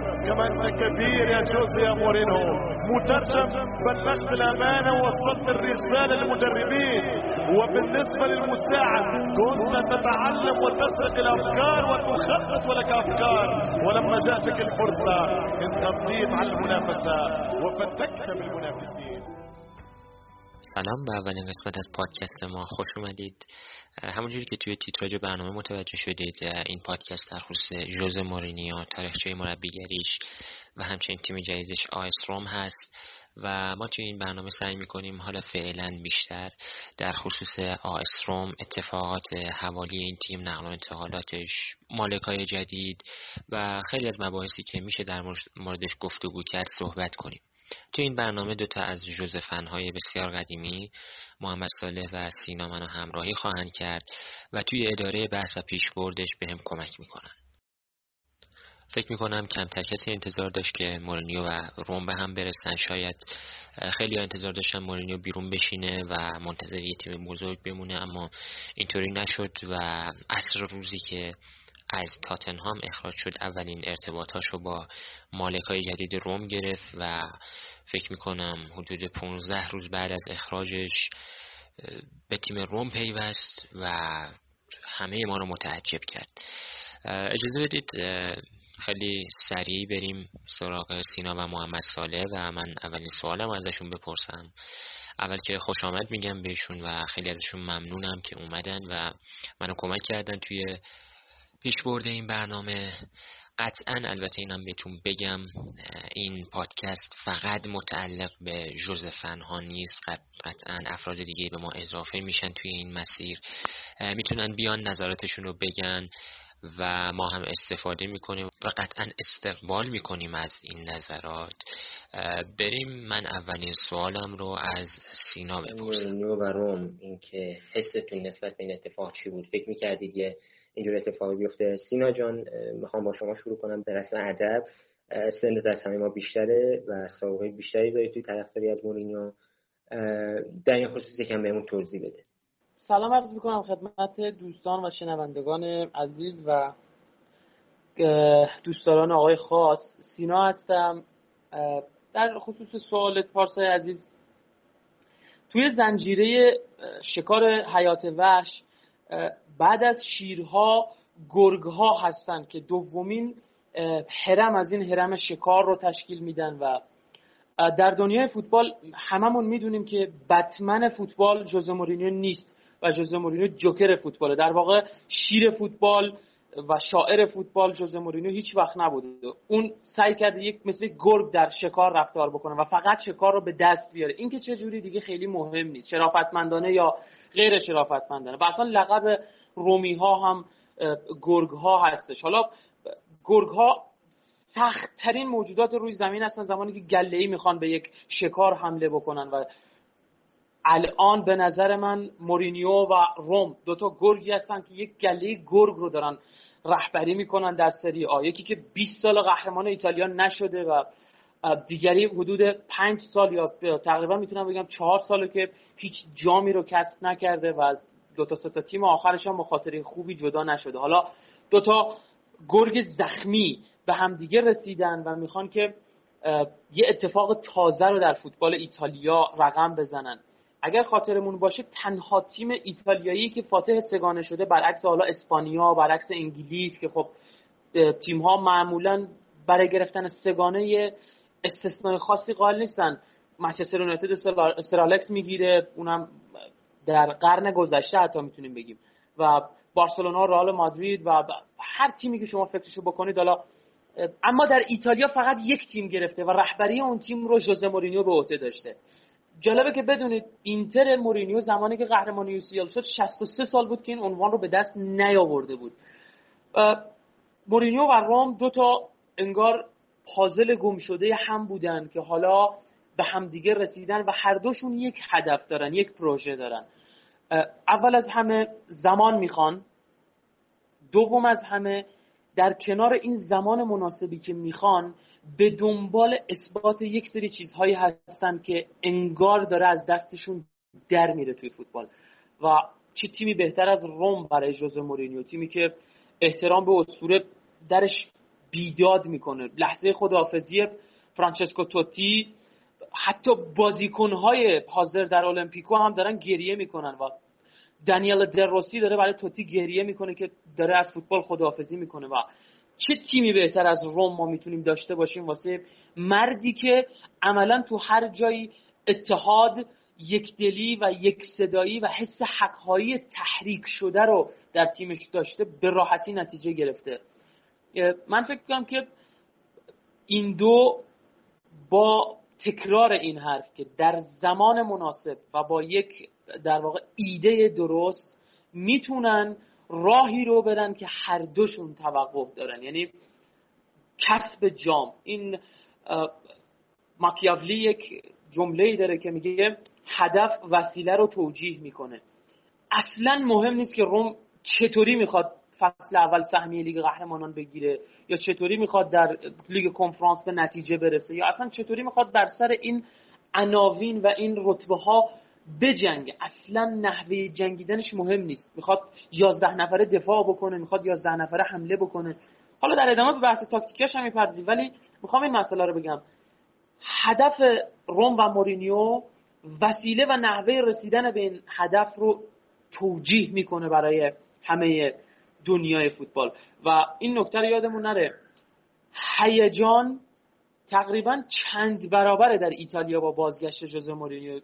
والمدرب كمان كبير يا جوزي يا مورينو. مترجم بلغت الامانه ووصلت الرسالة للمدربين. وبالنسبة للمساعد كنت تتعلم وتسرق الأفكار وتخطط ولك أفكار. ولما جاءتك الفرصة انغطيت على المنافسة وفتكت بالمنافسين سلام به اولین قسمت از پادکست ما. خوش اومدید. همونجوری که توی تیتراژ برنامه متوجه شدید این پادکست در خصوص ژوز مورینیو تاریخچه مربیگریش و همچنین تیم جدیدش آیس روم هست و ما توی این برنامه سعی می‌کنیم حالا فعلا بیشتر در خصوص آیس روم اتفاقات حوالی این تیم نقل و انتقالاتش مالکای جدید و خیلی از مباحثی که میشه در موردش گفتگو کرد صحبت کنیم. تو این برنامه دوتا از جوزفن های بسیار قدیمی محمد صالح و سینا منو همراهی خواهند کرد و توی اداره بحث و پیشبردش به کمک می‌کنن. فکر می‌کنم کمتر کسی انتظار داشت که مورینیو و روم به هم برسن. شاید خیلی انتظار داشتن مورینیو بیرون بشینه و منتظر یه تیم بزرگ بمونه اما اینطوری نشد و اصر روزی که از تاتنهام اخراج شد. اولین ارتباطاش رو با مالکای جدید روم گرفت و فکر می‌کنم حدود 15 روز بعد از اخراجش به تیم روم پیوست و همه ما رو متعجب کرد. اجازه بدید خیلی سریع بریم سراغ سینا و محمد ساله و من اولین سوالم ازشون بپرسم. اول که خوش آمد میگم بهشون و خیلی ازشون ممنونم که اومدن و منو کمک کردن توی پیش برده این برنامه. قطعا البته اینم بهتون بگم این پادکست فقط متعلق به جزفن ها نیست. قطعا افراد دیگه به ما اضافه میشن توی این مسیر. می‌تونن بیان نظراتشون رو بگن و ما هم استفاده می‌کنیم و قطعا استقبال می‌کنیم از این نظرات. بریم. من اولین سوالم رو از سینا بپرسم. و روم اینکه حستون نسبت به این اتفاق چی بود؟ فکر می‌کردید یه اینجور اتفاقی بیفته. سینا جان می‌خوام با شما شروع کنم. به رسم ادب سنت از همه ما بیشتره و سابقه بیشتری داری توی طرفداری از مورینیو. در این خصوص یکم بهمون توضیح بده. سلام عرض می‌کنم خدمت دوستان و شنوندگان عزیز و دوستداران آقای خاص. سینا هستم. در خصوص سوالت پارسای عزیز توی زنجیره شکار حیات وحش بعد از شیرها گرگها هستند که دومین حرم از این حرم شکار رو تشکیل میدن و در دنیای فوتبال هممون می‌دونیم که بتمن فوتبال جوزه مورینیو نیست و جوزه مورینیو جوکر فوتباله. در واقع شیر فوتبال و شاعر فوتبال جوزه مورینیو هیچ وقت نبوده. اون سعی کرده یک مثل گرگ در شکار رفتار بکنه و فقط شکار رو به دست بیاره. این که چه جوری دیگه خیلی مهم نیست. شرافتمندانه یا غیر شرافتمندانه. و اصلا لقب رومی ها هم گرگ ها هستش. حالا گرگ ها سخت ترین موجودات روی زمین هستن زمانی که گله ای می‌خوان به یک شکار حمله بکنن و الان به نظر من مورینیو و روم دوتا گرگی هستن که یک گله گرگ رو دارن رهبری می‌کنن در سری آ. یکی که 20 سال قهرمان ایتالیا نشده و دیگری حدود 5 سال یا تقریبا می‌تونم بگم 4 ساله که هیچ جامی رو کسب نکرده و از دو تا سه تیم آخرش هم مخاطره خوبی جدا نشده. حالا دو تا گرگ زخمی به همدیگه رسیدن و می‌خوان که یه اتفاق تازه رو در فوتبال ایتالیا رقم بزنن. اگر خاطرمون باشه تنها تیم ایتالیایی که فاتح سگانه شده برعکس حالا اسپانیا برعکس انگلیس که خب تیم ها معمولا برای گرفتن سگانه استثنای خاصی قائل نیستن. منچستر یونایتد سرالکس می‌گیره اونم در قرن گذشته حتی می‌تونیم بگیم. و بارسلونا رئال مادرید و هر تیمی که شما فکرشو بکنید حالا اما در ایتالیا فقط یک تیم گرفته و رهبری اون تیم رو ژوزه مورینیو به عهده داشته. جالبه که بدونید اینتر مورینیو زمانی که قهرمان یو سی شد 63 سال بود که این عنوان رو به دست نیاورده بود. مورینیو و روم دو تا انگار پازل گم شده هم بودن که حالا به همدیگه رسیدن و هر دوشون یک هدف دارن یک پروژه دارن. اول از همه زمان می‌خوان. دوم از همه در کنار این زمان مناسبی که می‌خوان به دنبال اثبات یک سری چیزهایی هستن که انگار داره از دستشون در میره توی فوتبال. و چه تیمی بهتر از روم برای جوز مورینیو؟ تیمی که احترام به اسطوره درش بیداد می‌کنه. لحظه خداحافظی فرانچسکو توتی حتی بازیکنهای حاضر در المپیکو هم دارن گریه می‌کنن و دانیل دروسی داره برای توتی گریه می‌کنه که داره از فوتبال خداحافظی می‌کنه و چه تیمی بهتر از روم ما می‌تونیم داشته باشیم واسه مردی که عملا تو هر جایی اتحاد یکدلی و یک صدایی و حس حقهایی تحریک شده رو در تیمش داشته به راحتی نتیجه گرفته. من فکر کنم که این دو با تکرار این حرف که در زمان مناسب و با یک در واقع ایده درست می‌تونن راهی رو برن که هر دوشون توقف دارن. یعنی کسب جام. این ماکیاولی یک جمله ای داره که میگه هدف وسیله رو توجیه می‌کنه. اصلا مهم نیست که روم چطوری می‌خواد فصل اول سهمیه لیگ قهرمانان بگیره یا چطوری می‌خواد در لیگ کنفرانس به نتیجه برسه یا اصلا چطوری می‌خواد بر سر این عناوین و این رتبه ها بجنگه؟ اصلا نحوه جنگیدنش مهم نیست. می‌خواد 11 نفره دفاع بکنه می‌خواد 11 نفره حمله بکنه. حالا در ادامه به بحث تاکتیکش هم می‌پردازیم ولی می‌خوام این مسئله رو بگم. هدف روم و مورینیو وسیله و نحوه رسیدن به این هدف رو توجیه می‌کنه برای همه دنیای فوتبال. و این نکته رو یادمون نره. هیجان تقریبا چند برابره در ایتالیا با بازگشت جوزه مورینیو.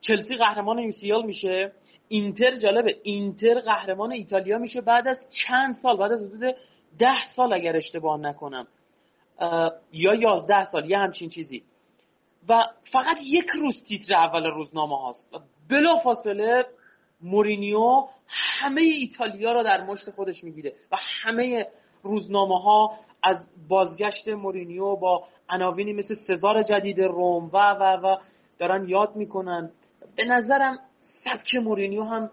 چلسی قهرمان یو میشه. اینتر جالبه. اینتر قهرمان ایتالیا میشه بعد از چند سال بعد از حدود ده سال اگر اشتباه نکنم. یا یازده سال یه همچین چیزی. و فقط یک روز تیتر اول روزنامه هاست. بلا فاصله مورینیو همه ایتالیا را در مشت خودش می‌گیره و همه روزنامه ها از بازگشت مورینیو با عناوینی مثل سزار جدید روم و و و دارن یاد می‌کنن. به نظرم سبک مورینیو هم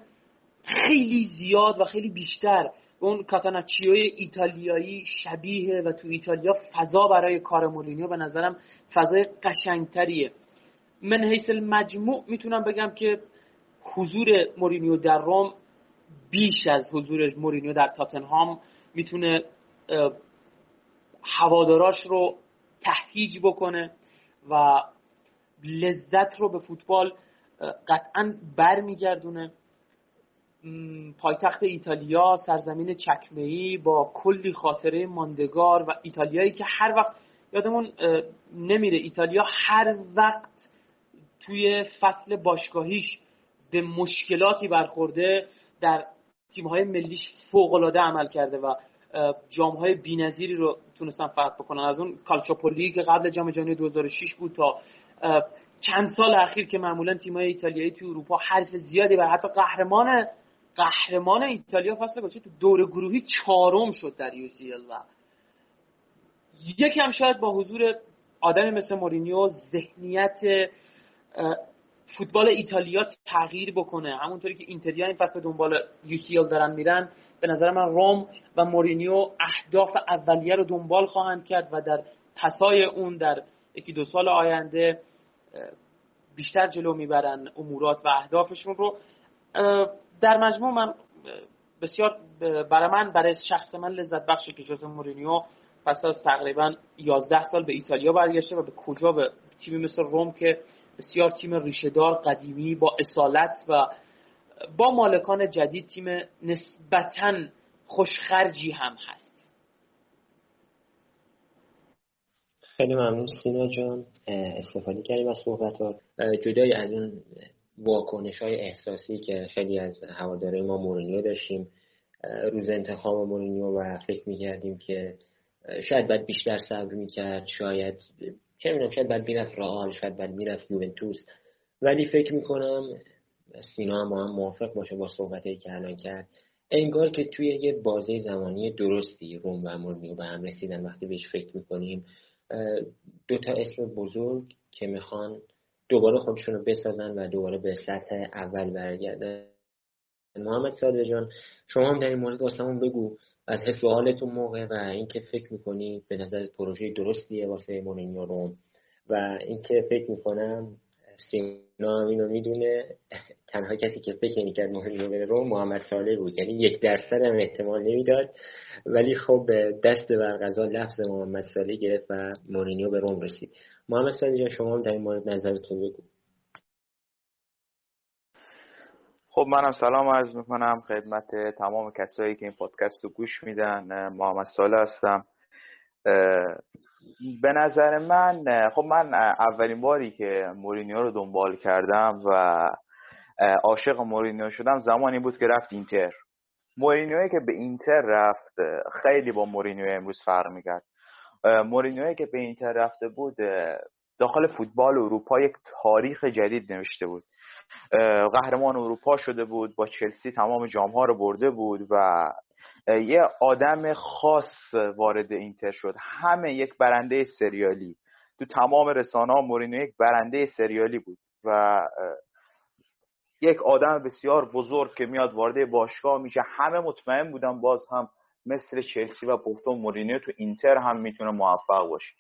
خیلی زیاد و خیلی بیشتر به اون کاتاناچیوی ایتالیایی شبیه و تو ایتالیا فضا برای کار مورینیو به نظرم فضای قشنگتریه. من حیث المجموع می‌تونم بگم که حضور مورینیو در روم بیش از حضور مورینیو در تاتنهام می‌تونه هواداراش رو تهیج بکنه و لذت رو به فوتبال قطعا برمیگردونه. پایتخت ایتالیا سرزمین چکمه‌ای با کلی خاطره ماندگار و ایتالیایی که هر وقت یادمون نمیره. ایتالیا هر وقت توی فصل باشگاهیش به مشکلاتی برخورده در تیم‌های ملیش فوق‌العاده عمل کرده و جام‌های بی‌نظیری رو تونستن فتح بکنن. از اون کالچوپولی که قبل جام جهانی 2006 بود تا چند سال اخیر که معمولا تیم‌های ایتالیایی تو اروپا حرف زیادی بر حتی قهرمان قهرمان ایتالیا فصل گذشته تو دور گروهی چهارم شد در یو و. یکم شاید با حضور آدمی مثل مورینیو ذهنیت فوتبال ایتالیا تغییر بکنه. همونطوری که اینتریا این فصل به دنبال یو دارن میرن به نظر من روم و مورینیو اهداف اولیه رو دنبال خواهند کرد و در پسای اون در یکی دو سال آینده بیشتر جلو می‌برن امورات و اهدافشون رو. در مجموع من بسیار برای من برای شخص من لذت بخشه که جوز مورینیو پس از تقریبا 11 سال به ایتالیا برگشته و به کجا به تیمی مثل روم که بسیار تیم ریشهدار قدیمی با اصالت و با مالکان جدید تیم نسبتا خوشخرجی هم هست. خیلی ممنون سینا جان. استفاده کردیم از صحبتات جدای از اون واکنش های احساسی که خیلی از هواداره ما مورینیو داشتیم روز انتخاب مورینیو و فکر می‌کردیم که شاید باید بیشتر صبر می‌کرد شاید چه می‌دونم شاید باید می‌رفت رئال شاید باید می‌رفت یوونتوس. ولی فکر می‌کنم سینا هم با هم موافق باشه با صحبتی که الان کرد. انگار که توی یه بازه زمانی درستی روم و مورینیو به هم رسیدن وقتی بهش فکر می‌کنیم دو تا اسم بزرگ که می‌خوان دوباره خودشون رو بسازن و دوباره به سطح اول برگردن. محمد ساده جان شما هم در این مورد واسمون بگو. از حس و حالتون موقع و اینکه فکر می‌کنی به نظر پروژه درستیه واسه مورینیو روم و اینکه فکر می‌کنم سینا هم اینو می‌دونه تنها کسی که فکر می‌کرد مورینیو بره روم محمد صالح بود. یعنی یک درصد هم احتمال نمی‌داد. ولی خب دست برغذا لفظ محمد صالح گرفت و مورینیو به روم رسید. محمد صالح شما هم در این مورد نظرتون بگو. خب منم سلام عرض می‌کنم خدمت تمام کسایی که این پادکست رو گوش میدن. محمد ساله هستم. به نظر من خب من اولین باری که مورینیو رو دنبال کردم و عاشق مورینیو شدم زمانی بود که رفت اینتر. مورینیوی که به اینتر رفت خیلی با مورینیو امروز فرق می‌کرد. مورینیوی که به اینتر رفته بود داخل فوتبال اروپا یک تاریخ جدید نوشته بود. قهرمان اروپا شده بود با چلسی تمام ها رو برده بود و یه آدم خاص وارد اینتر شد. همه یک برنده سریالی. تو تمام رسانه ها مورینو یک برنده سریالی بود و یک آدم بسیار بزرگ که میاد وارد باشگاه میشه. همه مطمئن بودن باز هم مثل چلسی و گفتم مورینیو تو اینتر هم می‌تونه موفق باشه.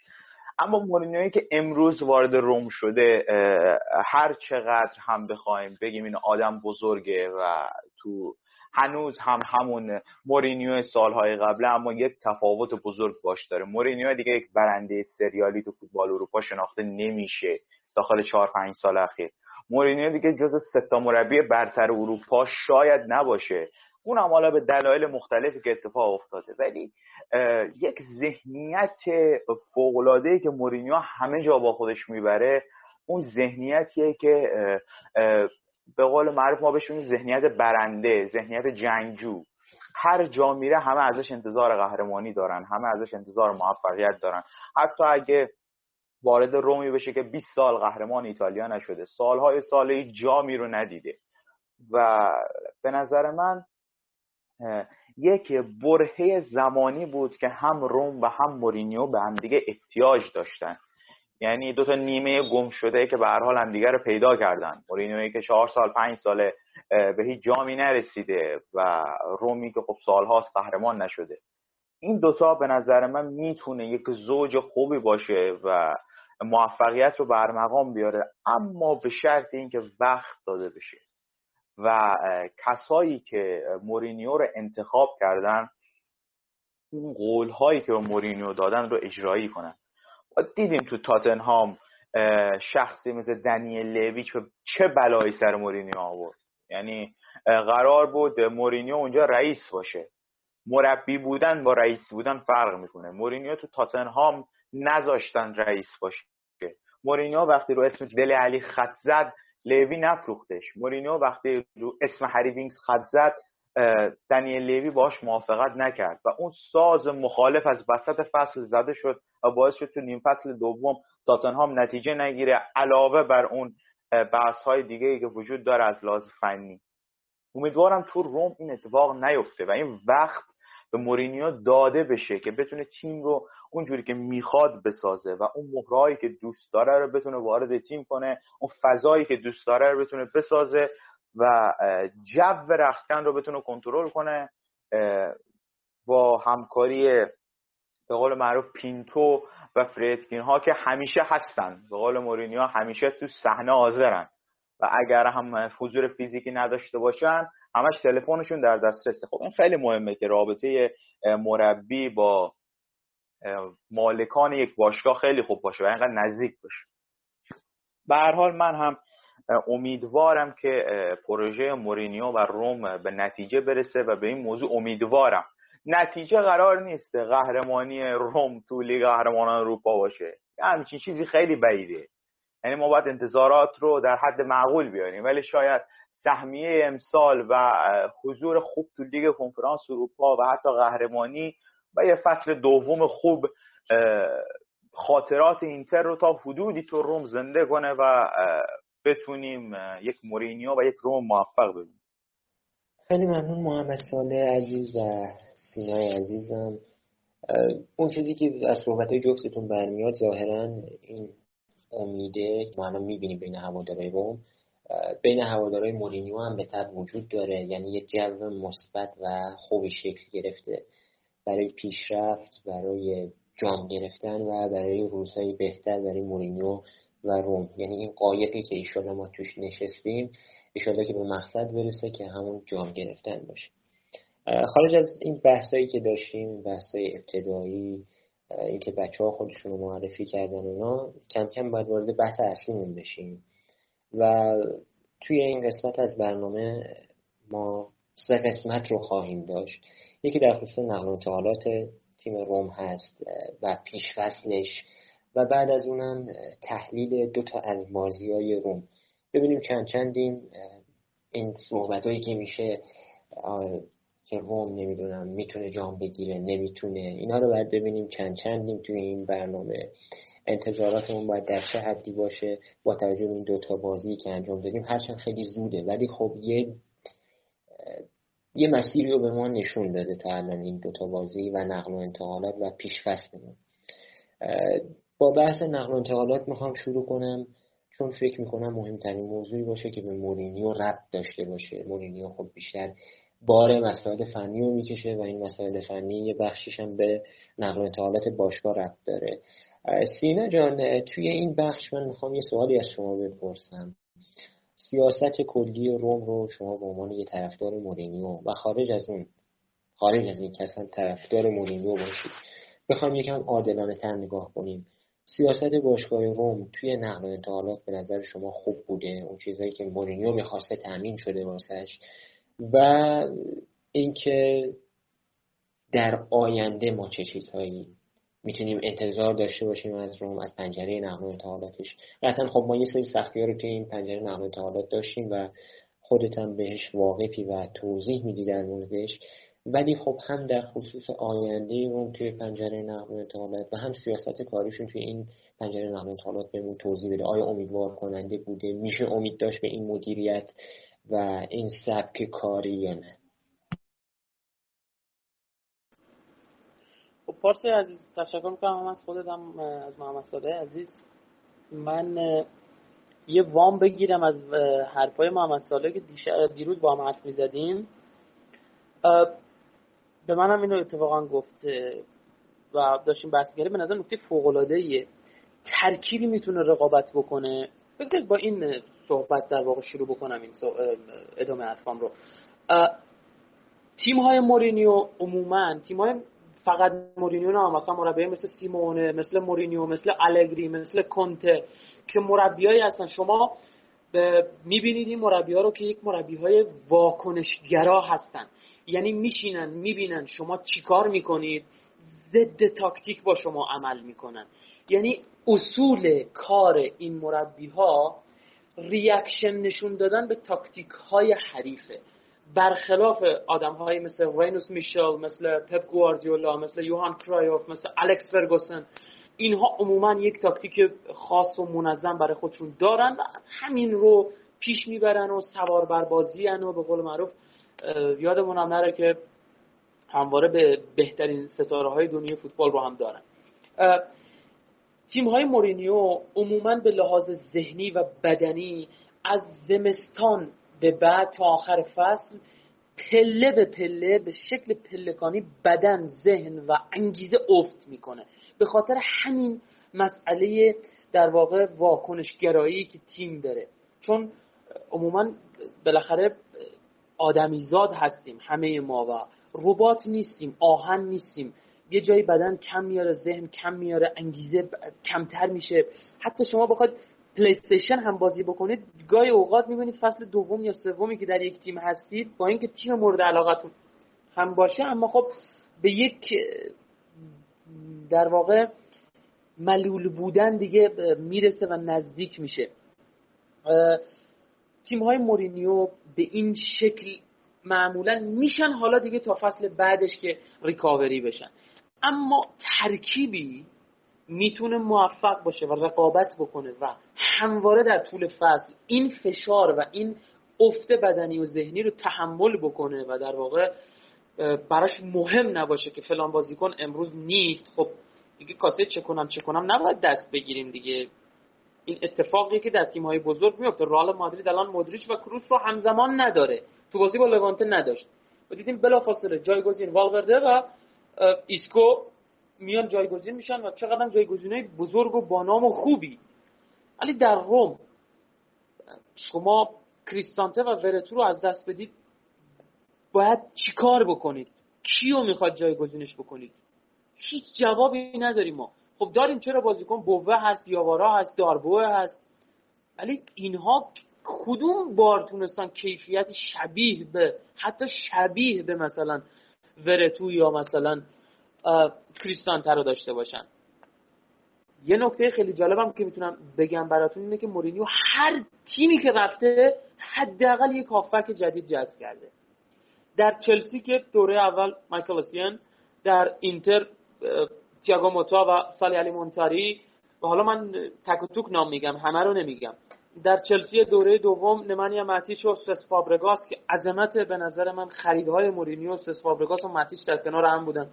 اما مورینیوی که امروز وارد روم شده هر چقدر هم بخوایم بگیم این آدم بزرگه و تو هنوز هم همون مورینیو سالهای قبله اما یک تفاوت بزرگ باش داره. مورینیو دیگه یک برنده سریالی تو فوتبال اروپا شناخته نمیشه داخل چهار پنج سال اخیر. مورینیو دیگه جز ستا مربی برتر اروپا شاید نباشه. اون هم حالا به دلایل مختلفی که اتفاق افتاده. ولی یک ذهنیت فوقلاده که مورینیو همه جا با خودش می‌بره اون ذهنیتیه که به قول معروف ما بهش ذهنیت برنده ذهنیت جنگجو. هر جا میره همه ازش انتظار قهرمانی دارن همه ازش انتظار موفقیت دارن. حتی اگه وارد رومی بشه که 20 سال قهرمان ایتالیا نشده سالهای سالی جامی رو ندیده. و به نظر من یک برهه زمانی بود که هم روم و هم مورینیو به هم دیگه احتیاج داشتن. یعنی دو تا نیمه گم شده که به هر حال همدیگه رو پیدا کردن. مورینیوی که چهار سال پنج ساله به هیچ جامی نرسیده و رومی که خب سالهاست قهرمان نشده. این دوتا به نظر من می‌تونه یک زوج خوبی باشه و موفقیت رو برمقام بیاره اما به شرط اینکه وقت داده بشه. و کسایی که مورینیو رو انتخاب کردن اون قول هایی که به مورینیو دادن رو اجرایی کنن. و دیدیم تو تاتنهام شخصی مثل دنیل لوی که چه بلایی سر مورینیو آورد. یعنی قرار بود مورینیو اونجا رئیس باشه. مربی بودن با رئیس بودن فرق می‌کنه. مورینیو تو تاتنهام نذاشتن رئیس باشه. مورینیو وقتی رو اسم دله علی خط زد لیوی نفروختش. مورینیو وقتی رو اسم هری وینکس خط زد دنیل لیوی باش موافقت نکرد و اون ساز مخالف از وسط فصل زده شد و باعث شد تو نیم فصل دوم تاتنهام نتیجه نگیره علاوه بر اون بحث های دیگه ای که وجود داره از لحاظ فنی. امیدوارم تو روم این اتفاق نیفته و این وقت به مورینیو داده بشه که بتونه تیم رو اونجوری که می‌خواد بسازه و اون مهرهایی که دوست داره رو بتونه وارد تیم کنه اون فضایی که دوست داره رو بتونه بسازه و جو رختکن رو بتونه کنترل کنه با همکاری به قول معروف پینتو و فریدکین ها که همیشه هستن. به قول مورینیو همیشه تو صحنه حاضرن. و اگر هم حضور فیزیکی نداشته باشن همش تلفنشون در دسترسه. خب این خیلی مهمه که رابطه مربی با مالکان یک باشگاه خیلی خوب باشه و اینقدر نزدیک باشه. به هر حال من هم امیدوارم که پروژه مورینیو و روم به نتیجه برسه و به این موضوع امیدوارم. نتیجه قرار نیست قهرمانی روم تو لیگ قهرمانان اروپا باشه. همچین چیزی خیلی بعیده. یعنی ما باید انتظارات رو در حد معقول بیاریم. ولی شاید سهمیه امسال و حضور خوب تو لیگ کنفرانس اروپا و حتی قهرمانی و یه فصل دوم خوب خاطرات اینتر رو تا حدودی تو روم زنده کنه و بتونیم یک مورینیو و یک روم موفق ببینیم. خیلی ممنون محمد صالح عزیز و سینای عزیزم. اون چیزی که از صحبت های جفتتون برمیاد ظاهرا این امیده ما الان می‌بینیم بین هوادارهای روم بین هوادارهای مورینیو هم به وجود داره. یعنی یه جو مثبت و خوبی شکل گرفته. برای پیشرفت برای جام گرفتن و برای روزهای بهتر برای مورینیو و روم. یعنی این قایقی که ایشالا ما توش نشستیم ایشالا که به مقصد برسه که همون جام گرفتن باشه. خارج از این بحثایی که داشتیم بحثای ابتدایی اینکه بچه ها خودشون رو معرفی کردن اونا کم کم باید وارد بحث اصلیمون بشیم. و توی این قسمت از برنامه ما سه قسمت رو خواهیم داشت. یکی در خصوص نقل و انتقالات تیم روم هست و پیش فصلش و بعد از اونم تحلیل دو تا از بازی های روم. ببینیم چند چندیم این صحبت هایی که میشه که روم نمی‌دونم می‌تونه جام بگیره نمی‌تونه اینا رو باید ببینیم چند چندیم توی این برنامه. انتظاراتمون باید در چه حدی باشه با توجه به این دوتا بازی که انجام دادیم. هرچند خیلی زوده ولی خب یه یه مسیری رو به ما نشون داده تا الان این دوتا بازی و نقل و انتقالات و پیش فصلمون با بحث نقل و انتقالات می‌خوام شروع کنم چون فکر می‌کنم مهمترین موضوعی باشه که به مورینیو ربط داشته باشه. مورینیو خب بیشتر بار مسائل فنی رو می‌کشه و این مسائل فنی یه بخشیش هم به نقل و انتقالات باشگاه ربط داره. سینا جان توی این بخش من می‌خوام یه سوالی از شما بپرسم. سیاست کلی روم رو شما به عنوان یه طرفدار مورینیو و خارج از اون خارج از این که اصلا طرفدار مورینیو باشید بخوام یکم عادلانه تر نگاه کنیم. سیاست باشگاه روم توی نقل انتقالات به نظر شما خوب بوده؟ اون چیزایی که مورینیو می‌خواسته تامین شده واسش و اینکه در آینده ما چه چیزهایی می‌تونیم انتظار داشته باشیم از روم از پنجره نقل و انتقالاتش قطعا خب ما یه سری سختی ها رو توی این پنجره نقل و انتقالات داشتیم و خودت هم بهش واقفی و توضیح میدی در موردش. ولی خب هم در خصوص آینده روم توی پنجره نقل و انتقالات و هم سیاست کاریشون توی این پنجره نقل و انتقالات بهمون توضیح بده. آیا امیدوار کننده بوده؟ میشه امید داشت به این مدیریت و این سبک کاری یا نه؟ پارسی عزیز تشکر می‌کنم از خودتم از محمد صادق عزیز. من یه وام بگیرم از حرفای محمد صالح که دیروز با هم حرف می‌زدیم. به منم اینو اتفاقا گفت و داشتیم بحث می‌کردیم. به نظر نکته فوق العاده ایه ترکیبی می‌تونه رقابت بکنه. بگذارید با این صحبت در واقع شروع بکنم این ادامه حرفام رو. تیم های مورینیو عموما تیم های فقط مورینیو نه مثلا مربی مثل سیمونه مثل مورینیو مثل الگری مثل کنته که مربیایی هستن. شما می‌بینید این مربی ها رو که یک مربی های واکنشگرا هستن. یعنی میشینن می‌بینن شما چیکار می‌کنید. ضد تاکتیک با شما عمل می‌کنن. یعنی اصول کار این مربی ها reaction نشون دادن به تاکتیک های حریفه. برخلاف آدم های مثل رینوس میشلز مثل پپ گواردیولا مثل یوهان کرایوف مثل الکس فرگوسن اینها عموما یک تاکتیک خاص و منظم برای خودشون دارن و همین رو پیش می‌برن و سوار بر بازی و به قول معروف یادمون هم نره که همواره به بهترین ستاره های دنیا فوتبال رو هم دارن. تیم های مورینیو عموما به لحاظ ذهنی و بدنی از زمستان به بعد تا آخر فصل پله به پله به شکل پلکانی بدن ذهن و انگیزه افت می‌کنه. به خاطر همین مسئله در واقع واکنشگرایی که تیم داره. چون عموما بالاخره آدمیزاد هستیم همه ما و ربات نیستیم آهن نیستیم. یه جایی بدن کم میاره ذهن کم میاره انگیزه کمتر میشه. حتی شما بخواید پلیستیشن هم بازی بکنید گاهی اوقات می‌بینید فصل دوم یا سومی که در یک تیم هستید با اینکه تیم مورد علاقتون هم باشه اما خب به یک در واقع ملول بودن دیگه می‌رسه و نزدیک میشه. تیم های مورینیو به این شکل معمولا میشن حالا دیگه تا فصل بعدش که ریکاوری بشن. اما ترکیبی می‌تونه موفق باشه و رقابت بکنه و همواره در طول فصل این فشار و این افت بدنی و ذهنی رو تحمل بکنه و در واقع براش مهم نباشه که فلان بازیکن امروز نیست. خب دیگه کاسه چه کنم چه کنم نباید دست بگیریم دیگه. این اتفاقی که در تیم های بزرگ میفته. رئال مادرید الان مودریچ و کروس رو همزمان نداره. تو بازی با لوانته نداشت. و دیدیم بلافاصله جایگزین والورده و ایسکو میان جایگزین میشن و چقدر جایگزینای بزرگ و با نام و خوبی. ولی در روم شما کریستانته و ورتو رو از دست بدید باید چیکار بکنید؟ کیو می‌خواد جایگزینش بکنید؟ هیچ جوابی نداریم ما. خب داریم چرا بازیکن بوه هست یاوارا هست داربوه هست؟ ولی اینها کدوم بار تونستن کیفیت شبیه به حتی شبیه به مثلا ورتو یا مثلا کریستانته رو داشته باشن. یه نکته خیلی جالبم که می‌تونم بگم براتون اینه که مورینیو هر تیمی که رفته حداقل یک هافبک جدید جذب کرده. در چلسی که دوره اول مایکل اسین در اینتر تیاگو موتا و سولی علی مونتاری و حالا من تک و توک نام میگم همه رو نمیگم. در چلسی دوره دوم نمانیا ماتیچ و سس فابرگاس که عظمت به نظر من خریدهای مورینیو سس فابرگاس و ماتیچ در کنار هم بودن.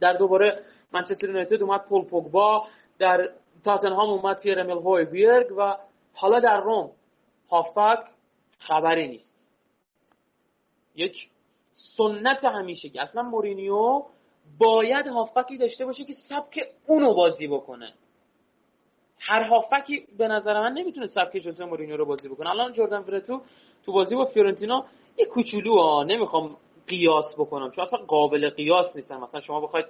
در دوره منچستر یونایتد اومد پل پوگبا در تاتنهام اومد پیر امیل هویبرگ و حالا در روم هافبک خبری نیست. یک سنت همیشه که اصلا مورینیو باید هافبکی داشته باشه که سبک اونو بازی بکنه. هر هافبکی به نظر من نمی‌تونه سبک ژوزه مورینیو رو بازی بکنه. الان جردن ورتو تو بازی با فیورنتینا یه کوچولو ها نمی‌خوام قیاس بکنم. چون اصلا قابل قیاس نیستن. مثلا شما بخواید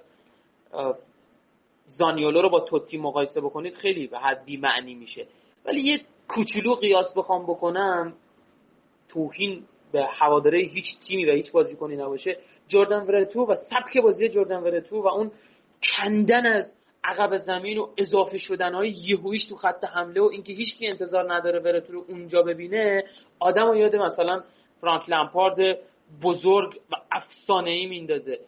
زانیولو رو با توتی مقایسه بکنید خیلی به حد بی معنی میشه. ولی یه کوچولو قیاس بخوام بکنم توهین به حوادره هیچ تیمی و هیچ بازیکنی نباشه. جردن ورتو و سبک بازی جردن ورتو و اون کندن از عقب زمین و اضافه شدن های یهویش تو خط حمله و اینکه هیچ کی انتظار نداره ورتو رو اونجا ببینه آدم و یاد مثلا فرانک لمپارد بزرگ و افسانه ای میندازه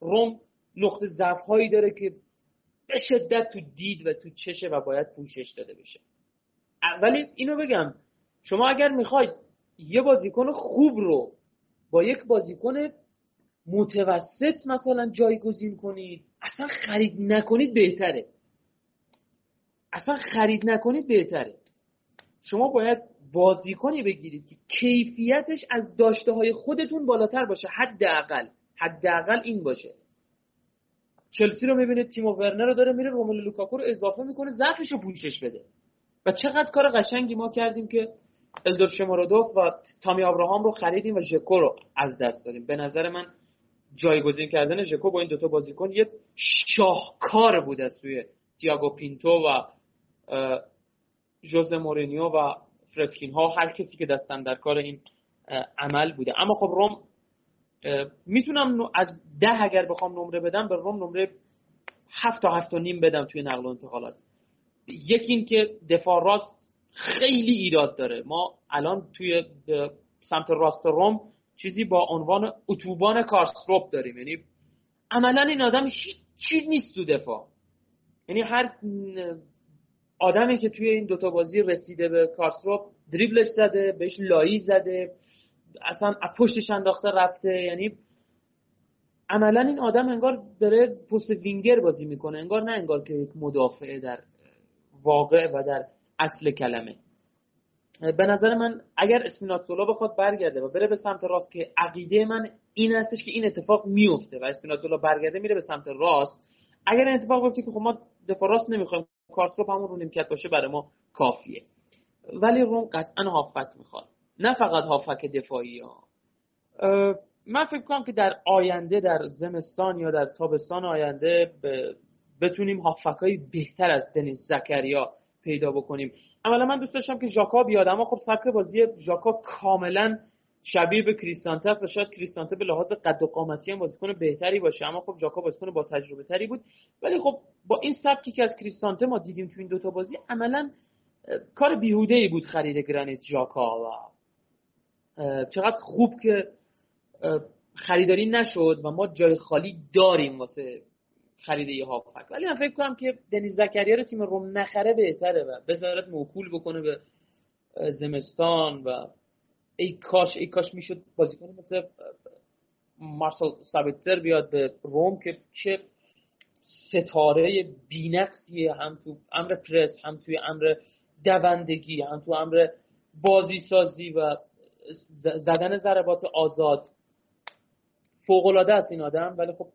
روم نقطه ضعف هایی داره که به شدت تو دید و تو چشه و باید پوشش داده بشه. ولی اینو بگم شما اگر می‌خواید یه بازیکن خوب رو با یک بازیکن متوسط مثلا جایگزین کنید اصلا خرید نکنید بهتره. اصلا خرید نکنید بهتره. شما باید بازیکنی بگیرید که کیفیتش از داشته های خودتون بالاتر باشه حداقل. حداقل این باشه. چلسی رو می‌بینید تیمو ورنر رو داره میره روملو لوکاکو رو اضافه می‌کنه ضعفش رو پوشش بده. و چقدر کار قشنگی ما کردیم که الدور شمارودوف و تامی آبراهام رو خریدیم و ژکو رو از دست دادیم. به نظر من جایگزین کردن ژکو با این دوتا بازیکن یه شاهکار بود از سوی تییاگو پینتو و ژوزه مورینیو و فردکین ها هر کسی که دستن در کار این عمل بوده. اما خب روم می‌تونم از ده اگر بخوام نمره بدم به روم نمره هفت تا هفت و نیم بدم توی نقل و انتقالات. یکی این که دفاع راست خیلی ایراد داره. ما الان توی سمت راست روم چیزی با عنوان اتوبان کارستروپ داریم. یعنی عملا این آدم هیچی نیست تو دفاع. یعنی هر آدمی که توی این دوتا بازی رسیده به کارستروپ دریبلش زده بهش لایی زده اصلا پشتش انداخته رفته. یعنی عملا این آدم انگار داره پست وینگر بازی می‌کنه. انگار نه انگار که یک مدافعه در واقع و در اصل کلمه. به نظر من اگر اسپیناتزولا بخواد برگرده و بره به سمت راست که عقیده من این هستش که این اتفاق میفته و اسپیناتزولا برگرده میره به سمت راست اگر این اتفاق بیفته که خب ما دفاع راست نمی‌خوایم. کارستروپ همون رو نیمکت باشه برای ما کافیه. ولی روم قطعا هافک می‌خواد. نه فقط هافک دفاعی ها. من فکر کنم که در آینده در زمستان یا در تابستان آینده بتونیم هافک های بهتر از دنیز زکریا پیدا بکنیم. اولا من دوست داشتم که ژاکا بیاد اما خب سبک بازی ژاکا کاملا شبیه به کریستانته است و شاید کریستانته به لحاظ قد و قامتی هم بازیکن بهتری باشه. اما خب ژاکا بازیکن با تجربه تری بود. ولی خب با این سبکی که از کریستانته ما دیدیم تو این دوتا بازی عملا کار بیهوده ای بود خرید گرانیت ژاکا و چقدر خوب که خریداری نشد و ما جای خالی داریم واسه خرید یه هافک. ولی من فکر کنم که دنیز زکریا رو تیم روم نخره بهتره و بذارت موکول بکنه به زمستان و ای کاش ای کاش می‌شد بازیکن مثل مارسل سابتزر بیاد به روم که چه ستاره بینقصیه هم تو امر پرس هم توی امر دوندگی هم تو امر بازی سازی و زدن ضربات آزاد. فوق العاده است این آدم ولی خب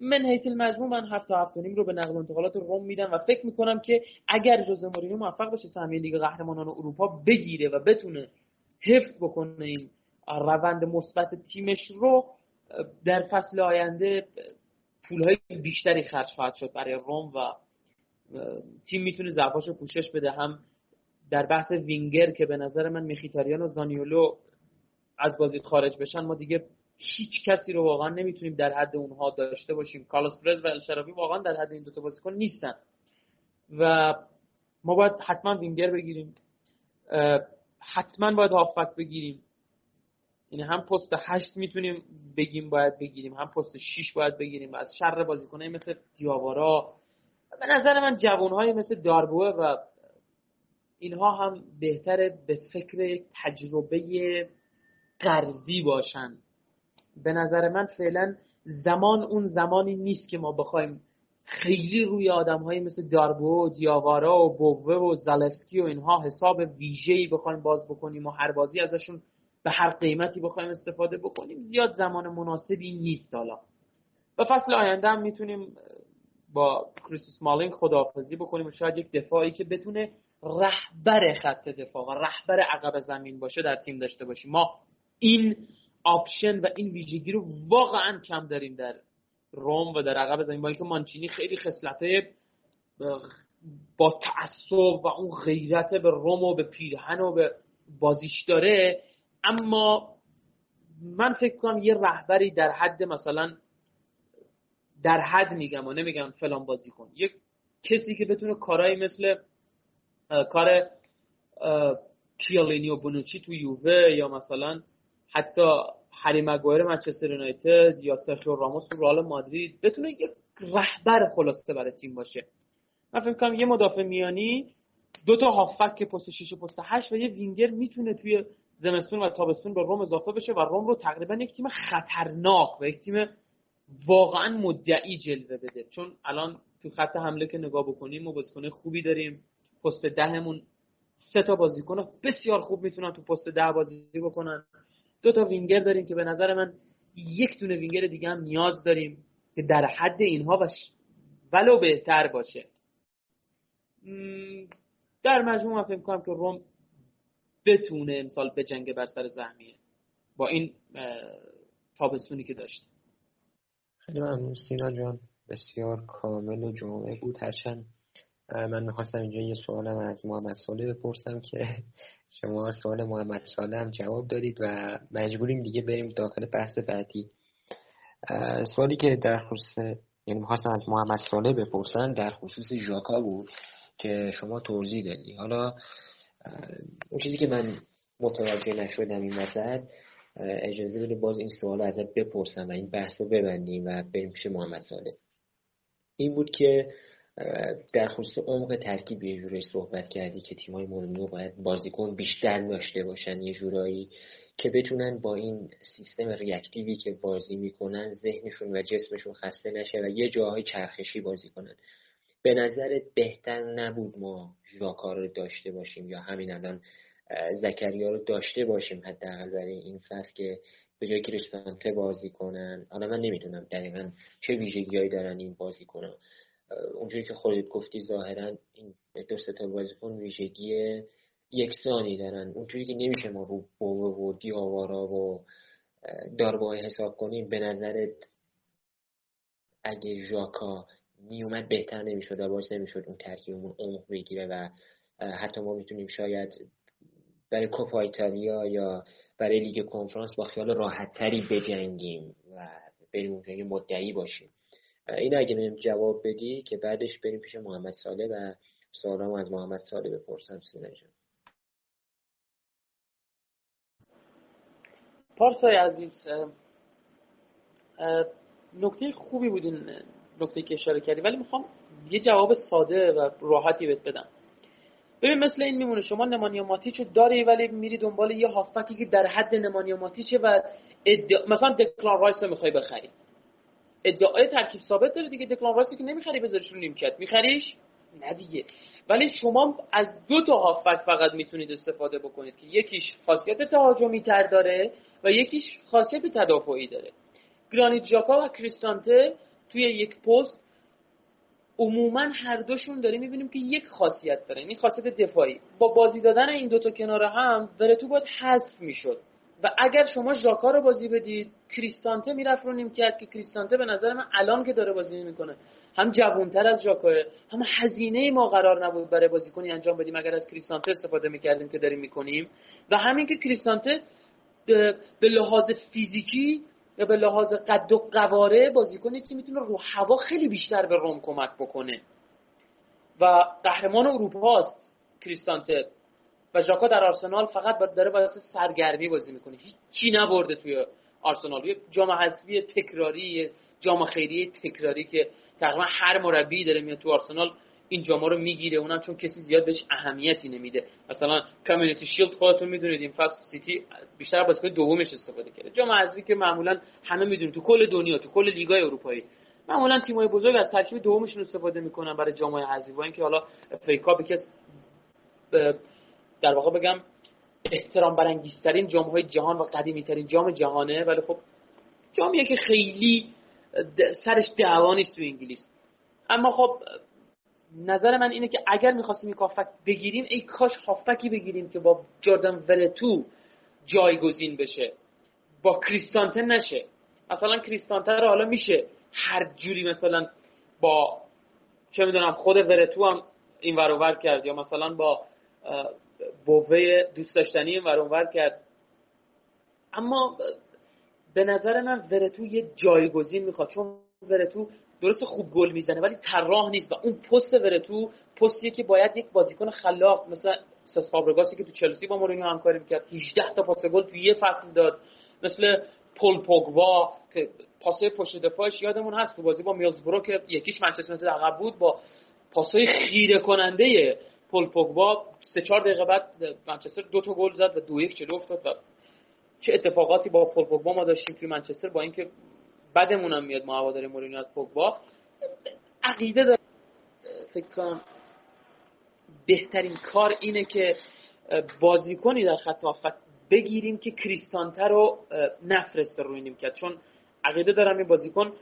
من حیث المجموع من هفت تا نیم رو به نقل و انتقالات روم میدم و فکر می‌کنم که اگر جوزه مورینیو موفق بشه سهمیه لیگ قهرمانان اروپا بگیره و بتونه حفظ بکنه این روند مثبت تیمش رو در فصل آینده پولهای بیشتری خرج خواهد شد برای روم و تیم می‌تونه ضعفاشو پوشش بده. هم در بحث وینگر که به نظر من میخیتاریان و زانیولو از بازی خارج بشن ما دیگه هیچ کسی رو واقعا نمی‌تونیم در حد اونها داشته باشیم. کارلوس پرز و الشرافی واقعا در حد این دوتا بازیکن نیستن. و ما باید حتما وینگر بگیریم. حتما باید هافک بگیریم. یعنی هم پست هشت می‌تونیم بگیم باید بگیریم هم پست 6 باید بگیریم. از شر بازیکنای مثل دیاوارا. به نظر من جوانهای مثل داربوه و اینها هم بهتره به فکر یک تجربه قرضی باشن. به نظر من فعلا زمان اون زمانی نیست که ما بخوایم خیلی روی آدم های مثل داربو دیاوارا و بووه و زالفسکی و اینها حساب ویژه‌ای بخوایم باز بکنیم و هر بازی ازشون به هر قیمتی بخوایم استفاده بکنیم زیاد زمان مناسبی نیست حالا. و فصل آینده هم می‌تونیم با کریس اسمالینگ خداحافظی بکنیم و شاید یک دفاعی که بتونه رهبر خط دفاع و رهبر عقب زمین باشه در تیم داشته باشیم. ما این option و این ویژگی رو واقعا کم داریم در روم و در عقب زمین با اینکه مانچینی خیلی خصلتای با تعصب و اون غیرت به روم و به پیرهن و به بازیش داره. اما من فکر کنم یه رهبری در حد مثلا در حد میگم و نمیگم فلان بازی کن. یک کسی که بتونه کارهایی مثل کار کیالینی و بونوچی تو یووه یا مثلا حتی هری مگوایر منچستر یونایتد یا سرخیو راموس تو رئال مادرید. بتونه یک رهبر خلاصه برای تیم باشه. من فکر کنم یه مدافع میانی دو تا هافک پست 6 و پست 8 و یه وینگر می‌تونه توی زمستون و تابستون به روم اضافه بشه و روم رو تقریبا یک تیم خطرناک و یک تیم واقعا مدعی جلوه بده. چون الان تو خط حمله که نگاه بکنیم و بازیکن خوبی داریم. پست دهمون سه تا بازیکن بسیار خوب می‌تونن تو پست ده بازی بکنن. دو تا وینگر داریم که به نظر من یک دونه وینگر دیگه هم نیاز داریم که در حد اینها و ولو بهتر باشه. در مجموع من فکر کنم که روم بتونه امسال جنگ بر سر زحمیه با این تابستونی که داشت. خیلی ممنون سینا جان. بسیار کامل و جامعه بود. هرچند من می‌خواستم اینجا یه سوالم از محمد ساله بپرسم که شما سوال محمد ساله هم جواب دادید و مجبوریم دیگه بریم داخل بحث بعدی. سوالی که در خصوص یعنی می‌خواستم از محمد ساله بپرسن در خصوص ژاکا بود که شما توضیح دادی. حالا اون چیزی که من متوجه نشدم این وسط اجازه بده باز این سوال ازت بپرسم و این بحث رو ببندیم و بریم پیش محمد ساله. این بود که در خصوص عمق ترکیب یه جورایی صحبت کردی که تیمای مورینیو باید بازیکن بیشتر داشته باشن یه جورایی که بتونن با این سیستم ریاکتیوی که بازی می‌کنن ذهنشون و جسمشون خسته نشه و یه جاهای چرخشی بازی کنن. به نظرت بهتر نبود ما ژاکا رو داشته باشیم یا همین الان زکریا رو داشته باشیم حداقل برای این فصل که به جای کریستانته بازی کنن؟ حالا من نمی‌دونم دقیقا چه ویژگیهایی دارن این بازی کنن اونجوری که خودت گفتی ظاهرا این دو تا بازیکن ویژگی یکسانی دارن. اونجوری که نمیشه ما رو بوه و دیاوارا و داربای حساب کنیم به نظرت اگه ژاکا میومد بهتر نمی‌شد و باز نمی‌شد اون ترکیبمون عمق بگیره و حتی ما می‌تونیم شاید برای کوپا ایتالیا یا برای لیگ کنفرانس با خیال راحت تری بجنگیم و بریم اونجا مدعی باشیم. این اگه بهم جواب بدی که بعدش بریم پیش محمد ساله و سوالامو از محمد ساله بپرسم سینا جان. پارسای عزیز نکته خوبی بود این نکته که اشاره کردی ولی می‌خوام یه جواب ساده و راحتی بهت بدم. ببین مثل این میمونه شما نمانیا ماتیچو داری ولی میری دنبال یه هافکی که در حد نمانیا ماتیچه و ادعا... مثلا دکلان رایس رو می‌خوای بخری. ادعای ترکیب ثابت داره دیگه. دکلان که نمی‌خری بذاریش رو نیمکت. میخریش؟ نه دیگه. ولی شما از دو تا هافک فقط می‌تونید استفاده بکنید که یکیش خاصیت تهاجمی تر داره و یکیش خاصیت تدافعی داره. گرانیت جاکا و کریستانته توی یک پست عموما هر دوشون داریم می‌بینیم که یک خاصیت داره این خاصیت دفاعی. با بازی دادن این دوتا کنار هم داره تو باید حذف می‌شد. و اگر شما ژاکا رو بازی بدید کریستانته می‌رفت رو کرد که کریستانته به نظر من الان که داره بازی می‌کنه. هم جوانتر از ژاکا هم هزینه ما قرار نبود برای بازیکنی انجام بدیم اگر از کریستانته استفاده می‌کردیم که داریم می‌کنیم. و همین که کریستانته به لحاظ فیزیکی یا به لحاظ قد و قواره بازیکنی که می‌تونه رو هوا خیلی بیشتر به روم کمک بکنه. و قهرمان اروپا است کریستانته. و ژاکا در آرسنال فقط داره واسه سرگرمی بازی می‌کنه. هیچی نبرده توی آرسنال. یه جام حذفی تکراری جام خیریه تکراری که تقریبا هر مربی داره میاد تو آرسنال این جاما رو می‌گیره. اونم چون کسی زیاد بهش اهمیتی نمیده. مثلا کامیونیتی شیلد خودتون می‌دونید. این فصل سیتی بیشتر بازیکن دومش استفاده کرده. جام حذفی که معمولا همه می‌دونید تو کل دنیا تو کل لیگای اروپایی. معمولا تیم‌های بزرگ از ترکیب دومشون استفاده می‌کنن برای جام حذفی. با اینکه حالا فریکا که در واقع بگم احترام برانگیزترین جام های جهان و قدیمی ترین جام جهانه. ولی خب جامیه که خیلی سرش دعوا نیست تو انگلیس. اما خب نظر من اینه که اگر می‌خواستیم یک هافک بگیریم ای کاش هافکی بگیریم که با جردن ولتو جایگزین بشه. با کریستانته نشه. مثلا کریستانته رو حالا میشه هر جوری مثلا با چه می‌دونم خود ورتو هم این ور کرد یا مثلا با بوه دوست داشتنی این ور کرد. اما به نظر من ورتو یه جایگزین می‌خواد چون ورتو درست خوب گل می‌زنه ولی طراح نیست و اون پست ورتو پستیه که باید یک بازیکن خلاق مثل ساس فابرگاسی که تو چلسی با مورینیو همکاری می‌کرد 18 تا پاس گل تو یه فصل داد. مثل پول پوگبا که پاسای پشت دفاعش یادمون هست تو بازی با میلزبرو که یکیش منچستر یونایتد عقب بود با پاسای خیره کننده پول پوگبا سه چهار دقیقه بعد منچستر دو تا گل زد و دو یک جلو افتاد و چه اتفاقاتی با پول پوگبا ما داشتیم توی منچستر با اینکه بدمون هم میاد ما مورینیو از پوگبا. عقیده داره فکر کنم بهترین کار اینه که بازیکنی در خط بگیریم که کریستانته رو نفرسته روی نیمکت چون عقیده دارم این بازیکن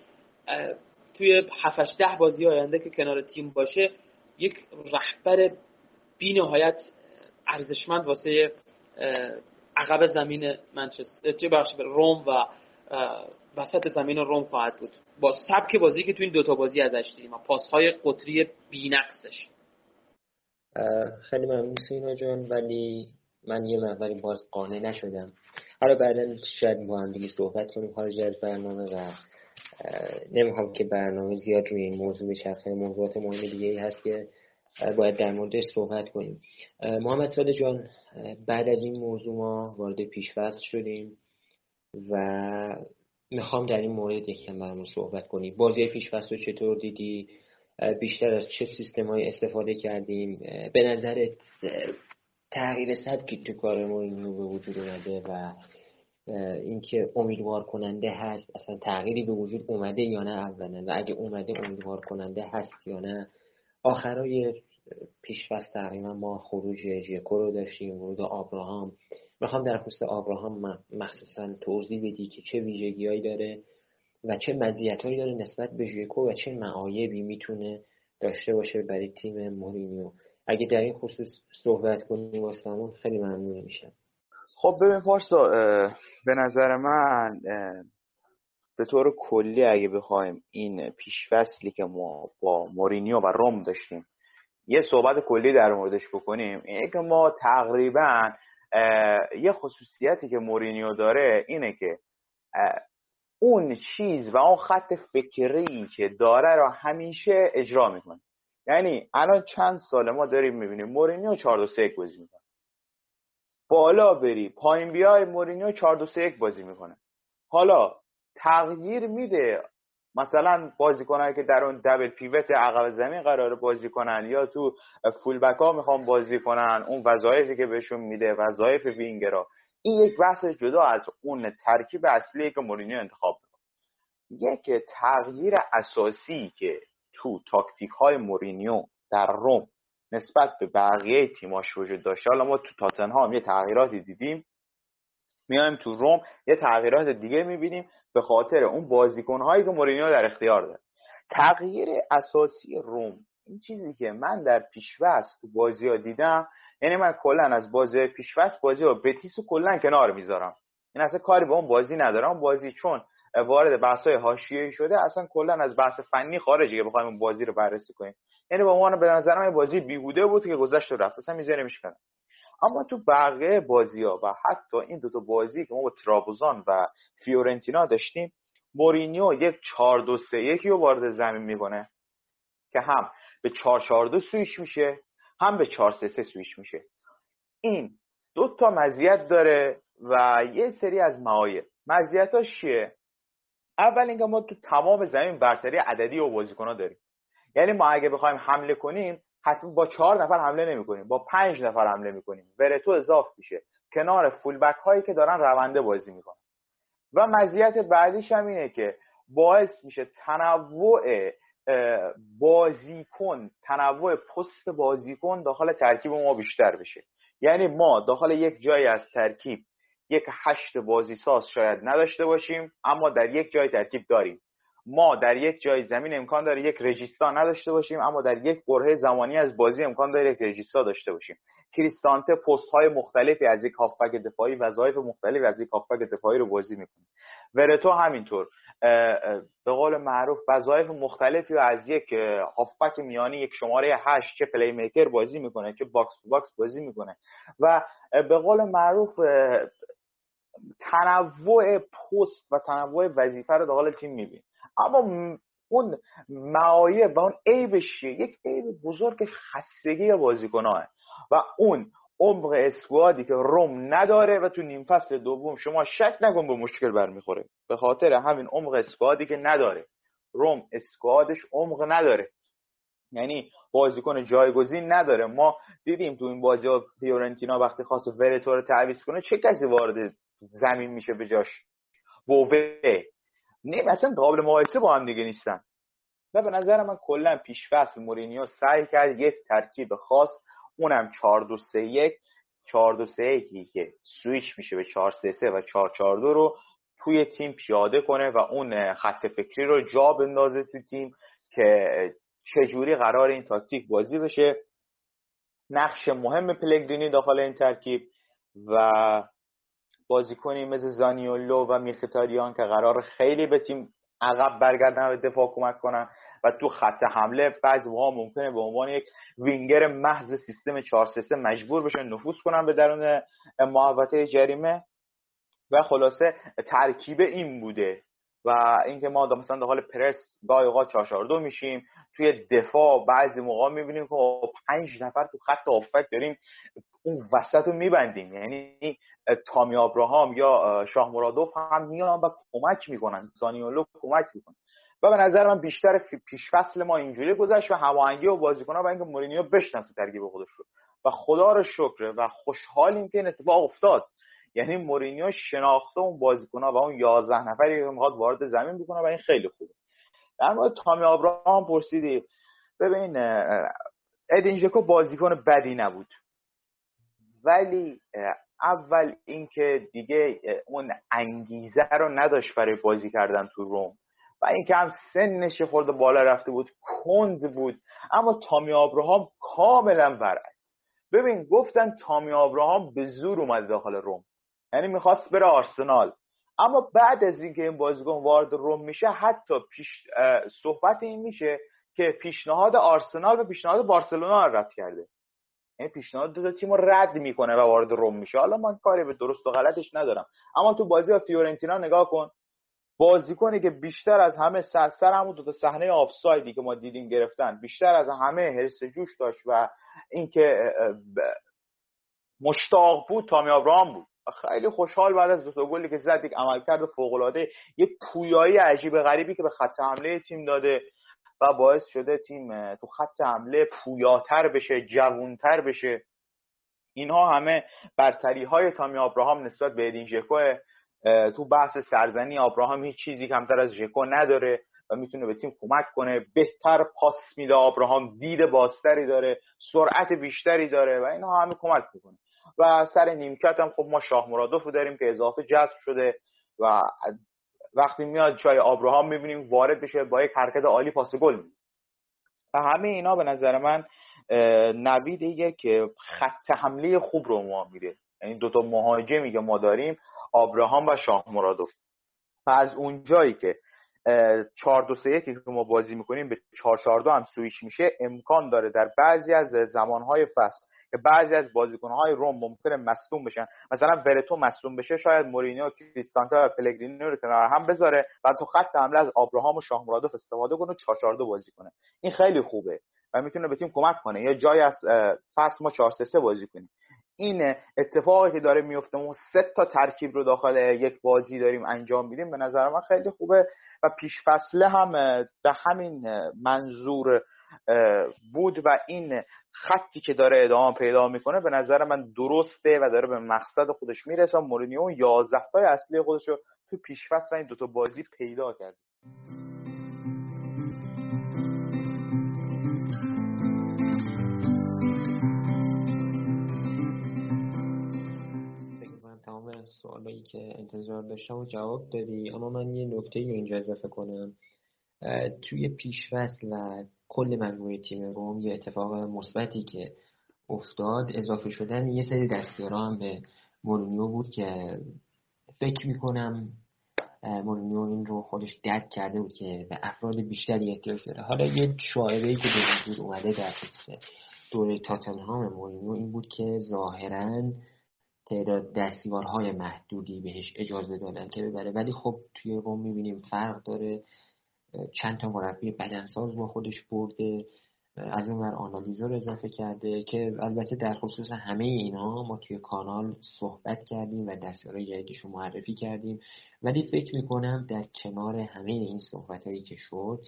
توی 7 ده بازی آینده که کنار تیم باشه یک رهبر بی نهایت ارزشمند واسه عقب زمین منچستر چه بخش روم و وسط زمین روم خواهد بود. با سبک بازی که تو این دوتا بازی ازش دیدیم پاسهای قطری بینقصش. خیلی ممنون سینا جان. ولی من یه مقداری باز قانع نشدم. حالا بعدا شاید با هم دیگه صحبت کنیم خارج از برنامه و نمی‌خوام که برنامه زیاد روی این موضوع بچرخه. موضوعات مهم دیگه ای هست که باید در موردش صحبت کنیم. محمد ساده جان بعد از این موضوع ما وارد پیشفصل شدیم و می‌خوام در این مورد یکم برامون صحبت کنی بازی پیشفصل رو چطور دیدی؟ بیشتر از چه سیستم های استفاده کردیم؟ به نظر تغییر سبکی تو کار مورینیو به وجود اومده و اینکه امیدوار کننده هست اصلا تغییری به وجود اومده یا نه اولا؟ و اگه اومده امیدوار کننده هست یا نه؟ آخرای پیشفست تقریبا ما خروج ژکو رو داشتیم ورود آبراهام. می‌خوام در خصوص آبراهام مخصوصا توضیح بدی که چه ویژگیهایی داره و چه مزیتهایی داره نسبت به ژکو و چه معایبی می‌تونه داشته باشه برای تیم مورینیو. اگه در این خصوص صحبت کنیم واسمون خیلی ممنون میشم. خب ببین پارسا به نظر من به طور کلی اگه بخوایم این پیشفصلی که ما با مورینیو و روم داشتیم یه صحبت کلی در موردش بکنیم اینه که ما تقریبا یه خصوصیتی که مورینیو داره اینه که اون چیز و اون خط فکری که داره رو همیشه اجرا می‌کنه. یعنی الان چند سال ما داریم می‌بینیم مورینیو 4 2 3 بازی می‌کنه. بالا بری پایین بیای مورینیو 4 2 3 بازی می‌کنه. حالا تغییر میده. مثلا بازیکنایی که در اون دبل پیوت عقب زمین قرار بازی کنن یا تو full back ها می‌خوان بازی کنن اون وظایفی که بهشون میده وظایف وینگرا. این یک بحث جدا از اون ترکیب اصلی که مورینیو انتخاب یک تغییر اساسی که تو تاکتیک های مورینیو در روم نسبت به بقیه تیماش وجود داشته حالا ما تو تاتنهام یه تغییراتی دیدیم. میایم تو روم یه تغییرات دیگه می‌بینیم. به خاطر اون بازیکنهایی که مورینیو در اختیار داره. تغییر اساسی روم. این چیزی که من در پیشوست تو بازی ها دیدم یعنی من کلا از بازی پیشوست بازی ها بتیس کلا کنار می‌ذارم. این اصلا کاری به اون بازی ندارم. بازی چون وارد بحث های حاشیه‌ای شده اصلا کلا از بحث فنی خارجه که بخوایم اون بازی رو بررسی کنیم. یعنی به عنوان به نظر بازی بیهوده بود که گذشت و رفت. اصلا می‌ذاره میشکنه اما تو بقیه بازی ها و حتی این دو تا بازی که ما با ترابوزان و فیورنتینا داشتیم مورینیو یک 4 2 3 1 رو وارد زمین می‌کنه که هم به 4 4 2 سویش میشه هم به 4 3 3 سویش میشه. این دو تا مزیت داره و یه سری از معایب. مزیتاش چیه؟ اول اینکه ما تو تمام زمین برتری عددی و بازیکن‌ها داریم. یعنی ما اگه بخوایم حمله کنیم حتما با چهار نفر حمله نمی‌کنیم. با پنج نفر حمله می‌کنیم. ورتو اضاف میشه. کنار فول بک هایی که دارن رونده بازی می‌کنن. و مزیت بعدیش هم اینه که باعث میشه تنوع بازیکن تنوع پست بازیکن داخل ترکیب ما بیشتر بشه. یعنی ما داخل یک جایی از ترکیب یک هشت بازی ساز شاید نداشته باشیم اما در یک جای ترکیب داریم. ما در یک جای زمین امکان داره یک رژیستا نداشته باشیم اما در یک بره زمانی از بازی امکان داره یک رژیستا داشته باشیم. کریستانته پست های مختلفی از یک هافبک دفاعی وظایف مختلفی از یک هافبک دفاعی رو بازی می‌کنه. ورتو همینطور به قول معروف وظایف مختلفی رو از یک هافبک میانی یک شماره 8 چه playmaker بازی می‌کنه چه box to box بازی می‌کنه. و به قول معروف تنوع پست و تنوع وظیفه رو داخل تیم می‌بینه. اما اون معایب و اون عیبش یک عیب بزرگ خستگی بازیکناه. و اون عمق اسکوادی که روم نداره و تو نیم فصل دوم شما شک نکن به مشکل برمیخوره. به خاطر همین عمق اسکوادی که نداره. روم اسکوادش عمق نداره. یعنی بازیکن جایگزین نداره. ما دیدیم تو این بازی ها فیورنتینا وقتی خواست ورتو رو تعویض کنه چه کسی وارد زمین میشه به جاش؟ بووه نه اصلا قابل مقایسه با هم دیگه نیستن. و به نظر من کلا پیش فصل مورینیو سعی کرد یک ترکیب خاص اونم 4 2 3 1 4 2 3 1 که سویچ میشه به 4 3 3 و 4 4 2 رو توی تیم پیاده کنه و اون خط فکری رو جا بندازه تو تیم که چجوری قرار این تاکتیک بازی بشه. نقش مهم پلگرینی داخل این ترکیب و بازیکنی مثل زانیولو و میختاریان که قرار خیلی به تیم عقب برگردن و دفاع کمک کنن و تو خط حمله بعضی موقع ممکنه به عنوان یک وینگر محض سیستم 4 3 مجبور بشن نفوذ کنن به درون محوطه جریمه. و خلاصه ترکیب این بوده و اینکه ما مثلا داخل پرس گاهی اوقات 4 میشیم توی دفاع بعضی موقع می‌بینیم که پنج نفر تو خط آفک داریم اون وسط رو میبندیم. یعنی تامی آبراهام یا شاه مرادوف هم میان و کمک می‌کنن. زانیولو کمک می‌کنن و به نظر من بیشتر پیش فصل ما اینجوری گذشت و هماهنگی و بازیکن‌ها با اینکه مورینیو بشناسه ترکیب خودش رو. و خدا رو شکر و خوشحالیم که این اتفاق افتاد. یعنی مورینیو شناخته اون بازیکن‌ها و اون 11 نفری که می‌خواد وارد زمین بکنه و این خیلی خوبه. در مورد تامی آبراهام پرسیدی. ببین ادین ژکو بازیکن بدی نبود. ولی اول اینکه دیگه اون انگیزه رو نداشت برای بازی کردن تو روم. و اینکه هم سنش خورده بالا رفته بود کند بود. اما تامی آبراهام کاملا برعکس. ببین گفتن تامی آبراهام به زور اومد داخل روم. یعنی می‌خواست بره آرسنال. اما بعد از اینکه این بازیکن وارد روم میشه حتی پیش صحبت این میشه که پیشنهاد آرسنال و پیشنهاد بارسلونا رد کرده. این پیشنهاد دو تیم رو رد می‌کنه و وارد روم میشه. حالا من کاری به درست و غلطش ندارم. اما تو بازی با فیورنتینا نگاه کن. بازیکنی که بیشتر از همه سر سر همون دو تا صحنه آفسایدی که ما دیدیم گرفتن بیشتر از همه حرس جوش داشت و اینکه مشتاق بود تامی آبراهام بود. خیلی خوشحال بعد از دو گلی که زد یک عملکرد فوق العاده یه پویایی عجیب غریبی که به خط حمله تیم داده. و باعث شده تیم تو خط حمله پویاتر بشه جوونتر بشه. اینها همه برتری های تامی آبراهام نسبت به ادین ژکو تو بحث سرزنی آبراهام هیچ چیزی کمتر از ژکو نداره و می‌تونه به تیم کمک کنه. بهتر پاس میده آبراهام دید بازتری داره سرعت بیشتری داره و اینها همه کمک می‌کنه. و سر نیمکت هم خب ما شاه مرادوف داریم که اضافه جذب شده و وقتی میاد جای آبراهام می‌بینیم وارد بشه با یک حرکت عالی پاس گل و همه اینا به نظر من نویدیه که خط حمله خوب رو ما میده. یعنی دوتا مهاجمی که ما داریم آبراهام و شاه مرادوف و از اونجایی که 4 2 3 که ما بازی می‌کنیم به 4 4 2 هم سویش میشه امکان داره در بعضی از زمانهای فصل که بعضی از بازیکنهای روم ممکنه مصدوم بشن. مثلا ورتو مصدوم بشه شاید مورینیو کریستانتا و پلگرینی رو کنار هم بذاره و تو خط حمله از ابراهام و شاهمرادوف استفاده کنه 4 4 2 بازی کنه. این خیلی خوبه و می‌تونه به تیم کمک کنه. یا جای از فصل ما 4 3 بازی کنیم. این اتفاقی که داره میفته ما سه تا ترکیب رو داخل یک بازی داریم انجام میدیم به نظر من خیلی خوبه و پیش فصله هم به همین منظور بود و این خطی که داره ادامه پیدا می‌کنه به نظر من درسته و داره به مقصد خودش می‌رسه. مورینیو 11 تای اصلی خودش رو تو پیش فصل این دوتا بازی پیدا کرد. سوالایی که انتظار داشتم و جواب دادی. اما من یه نکته اینجا اضافه کنم. توی پیشفصل و کل مجموعه تیم روم یه اتفاق مثبتی که افتاد اضافه شدن یه سری دستیارا هم به مورینیو بود که فکر می‌کنم مورینیو این رو خودش درک کرده بود که به افراد بیشتری احتیاج داره. حالا یه شاعره که به وجود اومده در دوره تاتنهام مورینیو این بود که ظاهرا تعداد دستیوارهای محدودی بهش اجازه دادن که ببره. ولی خب توی روم می‌بینیم فرق داره. چند تا مربی بدنساز با خودش برده از اون ور آنالیزا رو اضافه کرده که البته در خصوص همه اینا ما توی کانال صحبت کردیم و دستیارهای جدیدش رو معرفی کردیم. ولی فکر می‌کنم در کنار همه این صحبت هایی که شد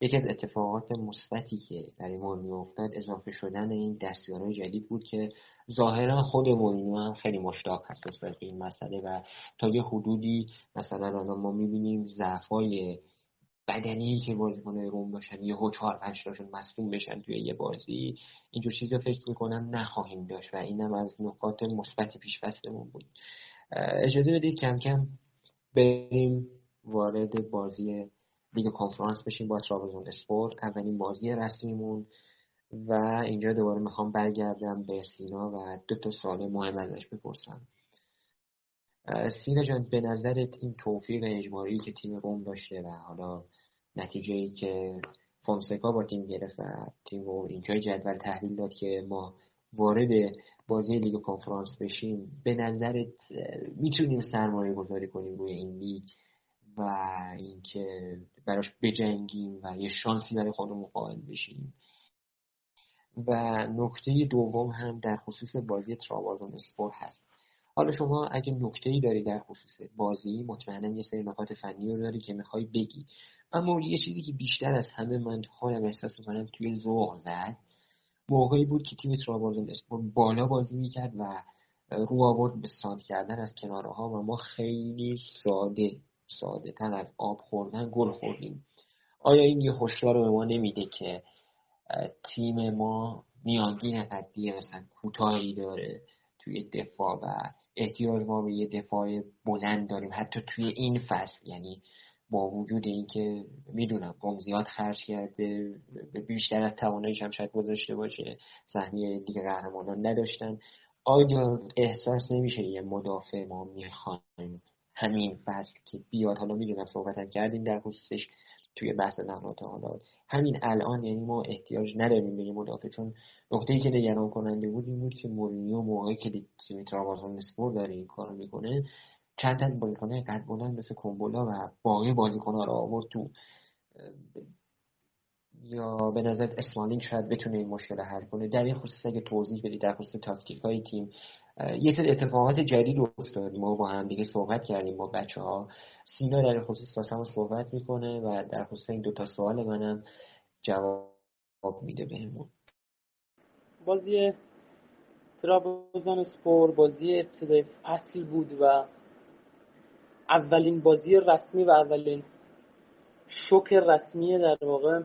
یکی از اتفاقات مثبتی که برای مورینیو افتاد اضافه شدن این دستیارهای جدید بود که ظاهرا خود مورینیو هم خیلی مشتاق هست به این مسئله و تا یه حدودی مثلا الان ما می‌بینیم ضعفای بدنی که بازیکن روم داشتن یهو چهار پنج تاشون مصدوم بشن توی یه بازی اینجور چیزا فکر می‌کنم نخواهیم داشت و اینم از نکات مثبت پیش فصلمون بود. اجازه بدید کم کم بریم وارد بازی لیگ کنفرانس بشیم با ترابزون اسپورت. اولین بازی رسمیمون و اینجا دوباره می‌خوام برگردم به سینا و دو تا سوال مهم ازش بپرسم. سینا جان به نظرت این توفیق اجماعی که تیم روم داشته و حالا نتیجه ای که فونسکا با تیم گرفت و تیم رو اینجای جدول تحویل داد که ما وارد بازی لیگ کنفرانس بشیم به نظرت می‌تونیم سرمایه گذاری کنیم روی این لیگ و اینکه براش بجنگیم و یه شانسی برای خودمون قائل بشیم. و نکته دوم هم در خصوص بازی ترابازون اسپور هست. حالا شما اگه نکته ای داری در خصوص بازی مطمئنا یه سری نکات فنی رو داری که می‌خوای بگی. اما یه چیزی که بیشتر از همه من خودم احساس می‌کنم توی ذوق زد موقعی بود که تیم ترابازون اسپور بالا بازی می‌کرد و رو آورد به ساد کردن از کناره و ما خیلی ساده ساده تر از آب خوردن گل خوردیم. آیا این یه هشدار به ما نمیده که تیم ما میانگین قدی مثلا کوتاهی داره توی دفاع و احتیاج ما به یه دفاع بلند داریم. حتی توی این فصل یعنی با وجود اینکه می‌دونم قوم زیاد خرج کرده بیشتر از تواناییش هم شاید گذاشته باشه سهمیه دیگه قهرمانان نداشتن. آیا احساس نمیشه یه مدافع ما می‌خوایم همین فصل که بیاد؟ حالا می‌دونم صحبت کردیم در خصوصش. توی بحث نقاط حالا همین الان یعنی ما احتیاج نداریم به مدافع چون نقطه‌ای که نگران کننده بود این بود که مورینیو موقعی که تیم ترابازون اسپور داره این کارو می‌کنه چند تا بازیکن قد بلند مثل کومبولا و باقی بازیکن‌ها رو آورد تو یا به نظر اسمالینگ شاید بتونه این مشکل حل کنه. در این خصوص اگه توضیح بدید در خصوص تاکتیک های تیم یه سری اتفاقات جدید افتاد ما با هم دیگه صحبت کردیم با بچه ها سینا در خصوص واسه صحبت می‌کنه و در خصوص این دوتا سوال منم جواب میده بهمون. بازی ترابزان سپور بازی ابتدای فصل بود و اولین بازی رسمی و اولین شوک رسمی در واقع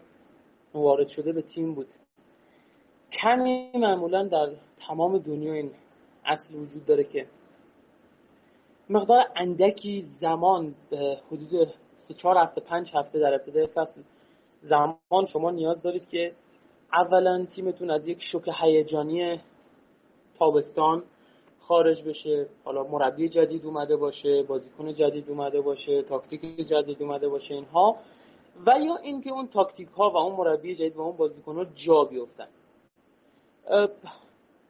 وارد شده به تیم بود. کمی معمولا در تمام دنیا این اصل وجود داره که مقدار اندکی زمان حدود سه چهار هفته پنج هفته در ابتدای فصل زمان شما نیاز دارید که اولا تیمتون از یک شوک هیجانی تابستان خارج بشه. حالا مربی جدید اومده باشه بازیکن جدید اومده باشه تاکتیک جدید اومده باشه اینها و یا اینکه اون تاکتیک ها و اون مربی جدید و اون بازیکن ها جا بیفتن.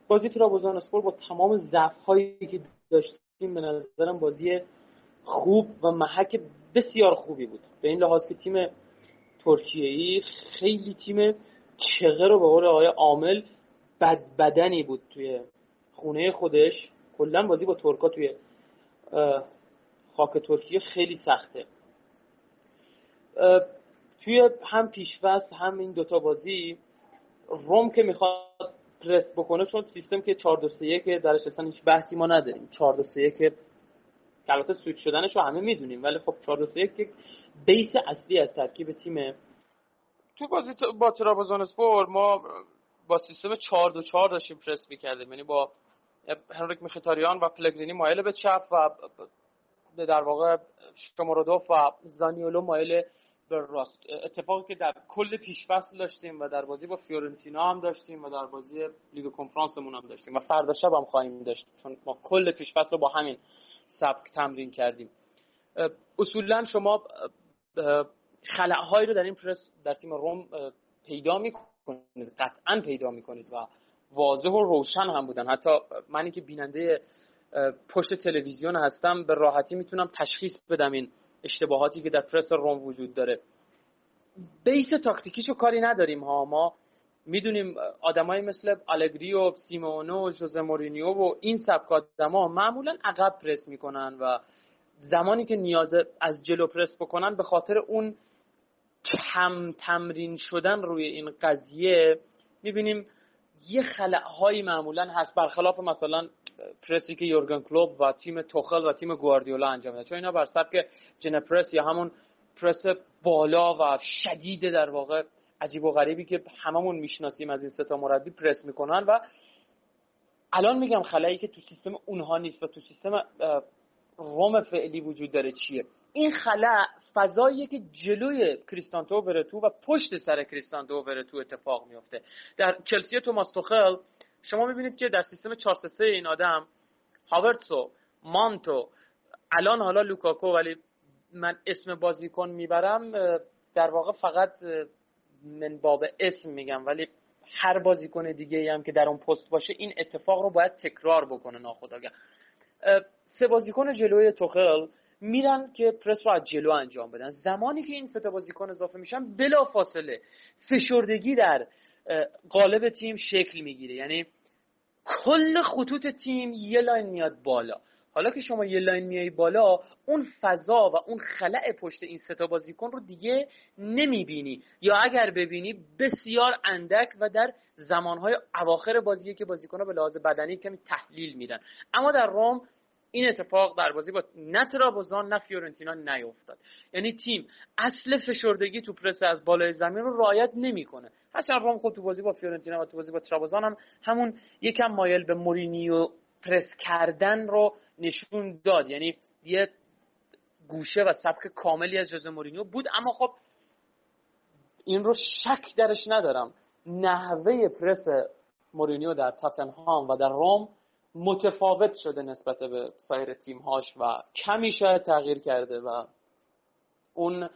بازی ترابوزان اسپور با تمام ضعف هایی که داشتیم به نظرم بازی خوب و محک بسیار خوبی بود. به این لحاظ که تیم ترکیه ای خیلی تیم چغه رو به قول آقای عامل بد بدنی بود توی خونه خودش. کلا بازی با ترکا توی خاک ترکیه خیلی سخته. توی هم پیشوست هم این دوتا بازی روم که می‌خواد پرس بکنه چون سیستم که 4 2 3 1 درش اصلا هیچ بحثی ما نداریم. 4 2 3 1 البته سویچ شدنش رو همه می‌دونیم ولی خب 4 2 3 1 بیس اصلی از ترکیب تیم تو بازی با ترابزون اسپور ما با سیستم 4 2 4 داشتیم پرس می‌کردیم. یعنی با هنریک میخیتاریان و پلگرینی مایل به چپ و در واقع شمارودوف و زانیولو مایل به راست. اتفاقی که در کل پیشفصل داشتیم و در بازی با فیورنتینا هم داشتیم و در بازی لیگ کنفرانسمون هم داشتیم و فردا شب هم خواهیم داشت. چون ما کل پیشفصل رو با همین سبک تمرین کردیم. اصولا شما خلعهایی رو در این پرس در تیم روم پیدا می‌کنید. قطعا پیدا می‌کنید و واضح و روشن هم بودن. حتی منی که بیننده پشت تلویزیون هستم به راحتی می‌تونم تشخیص بدم این اشتباهاتی که در پرس روم وجود داره. بیس تاکتیکیشو کاری نداریم ها. ما می‌دونیم آدمایی مثل آلگری و سیمونو و جوزه مورینیو و این سبک آدما معمولا عقب پرس می‌کنن و زمانی که نیاز از جلو پرس بکنن به خاطر اون کم تمرین شدن روی این قضیه می‌بینیم یه خلعهایی معمولا هست. برخلاف مثلا پرسی که یورگن کلوب و تیم توخل و تیم گواردیولا انجام میدن چون اینا بر سبک جن پرس یا همون پرس بالا و شدید در واقع عجیب و غریبی که هممون می‌شناسیم از این ستا مربی پرس می‌کنن و الان میگم خلایی که تو سیستم اونها نیست و تو سیستم روم فعلی وجود داره چیه؟ این خلا فضاییه که جلوی کریستانتو برتو و پشت سر کریستانتو برتو اتفاق میفته در چلسی توماس توخل شما می‌بینید که در سیستم 4 3 این آدم هاورتسو مانتو الان حالا لوکاکو ولی من اسم بازیکن می‌برم در واقع فقط من باب اسم میگم ولی هر بازیکن دیگه هم که در اون پست باشه این اتفاق رو باید تکرار بکنه ناخداگاه سه بازیکن جلوی توخل میرن که پرس رو از جلو انجام بدن. زمانی که این سه بازیکن اضافه میشن بلا فاصله فشردگی در قالب تیم شکل می‌گیره. یعنی کل خطوط تیم یه line میاد بالا. حالا که شما یه line میای بالا اون فضا و اون خلأ پشت این ستا بازیکن رو دیگه نمی‌بینی. یا اگر ببینی بسیار اندک و در زمانهای اواخر بازیه که بازیکن به لحاظ بدنی کمی تحلیل میدن. اما در روم این اتفاق در بازی با نه ترابوزان نه فیورنتینا نیفتاد. یعنی تیم اصل فشردگی تو پرس از بالای زمین رو رعایت نمی‌کنه. هرچند روم خود تو بازی با فیورنتینا و تو بازی با ترابوزان هم همون یکم مایل به مورینیو پرس کردن رو نشون داد. یعنی یه گوشه و سبک کاملی از جوزه مورینیو بود. اما خب این رو شک درش ندارم. نحوه پرس مورینیو در تاتنهام و در روم متفاوت شده نسبت به سایر تیم هاش و کمی شاید تغییر کرده و اون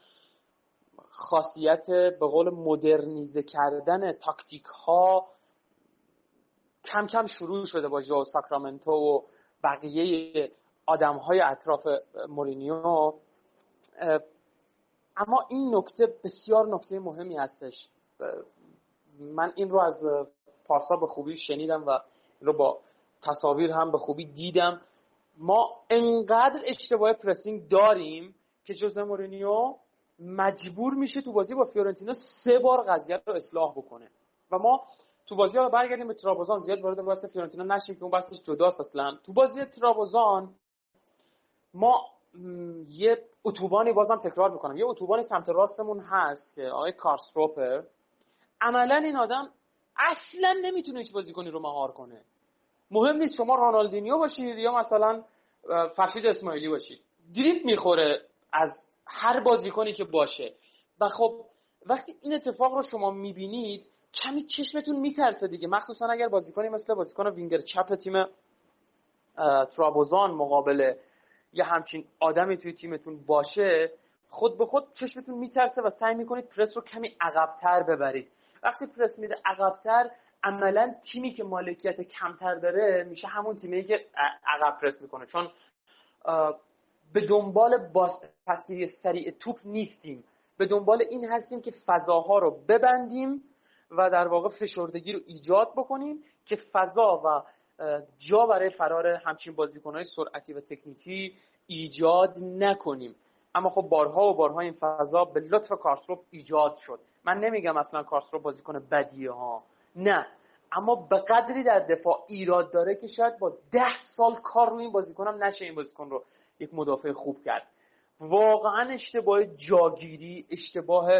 خاصیت به قول مدرنیزه کردن تاکتیک ها کم کم شروع شده با جو ساکرامنتو و بقیه آدم های اطراف مورینیو. اما این نکته بسیار نکته مهمی هستش. من این رو از پارسا به خوبی شنیدم و رو با تصاویر هم به خوبی دیدم. ما انقدر اشتباه pressing داریم که جوزه مورینیو مجبور میشه تو بازی با فیورنتینا سه بار قضیه رو اصلاح بکنه. و ما تو بازی ها برگردیم به ترابوزان زیاد وارد بحث فیورنتینا نشیم که اون بحثش جداست اصلا. تو بازی ترابوزان ما یه اتوبانی بازم تکرار می‌کنم. یه اتوبانی سمت راستمون هست که آقای کارسدورپ عملا این آدم اصلا نمی‌تونه هیچ بازیکنی رو مهار کنه. مهم نیست شما رونالدینیو باشید یا مثلا فرشید اسماعیلی باشید. دریپ می‌خوره از هر بازیکنی که باشه. و خب وقتی این اتفاق رو شما می‌بینید کمی چشمتون میترسه دیگه. مخصوصا اگر بازیکنی مثل بازیکن وینگر چپ تیم ترابوزان مقابل یه همچین آدمی توی تیمتون باشه خود به خود چشمتون میترسه و سعی می‌کنید پرس رو کمی عقبتر ببرید. وقتی پرس میده عقبتر عملا تیمی که مالکیت کمتر داره میشه همون تیمی که عقب پرس می‌کنه. چون به دنبال باز پسگیری سریع توپ نیستیم. به دنبال این هستیم که فضاها رو ببندیم و در واقع فشردگی رو ایجاد بکنیم که فضا و جا برای فرار همچین بازیکنهای سرعتی و تکنیکی ایجاد نکنیم. اما خب بارها و بارها این فضا به لطف کارسروپ ایجاد شد. من نمیگم اصلا کارسروپ بازیکن بدیه ها. نه. اما به قدری در دفاع ایراد داره که شاید با ده سال کار رو این بازیکنم نشه این بازیکن رو. یک مدافع خوب کرد. واقعا اشتباه جاگیری اشتباه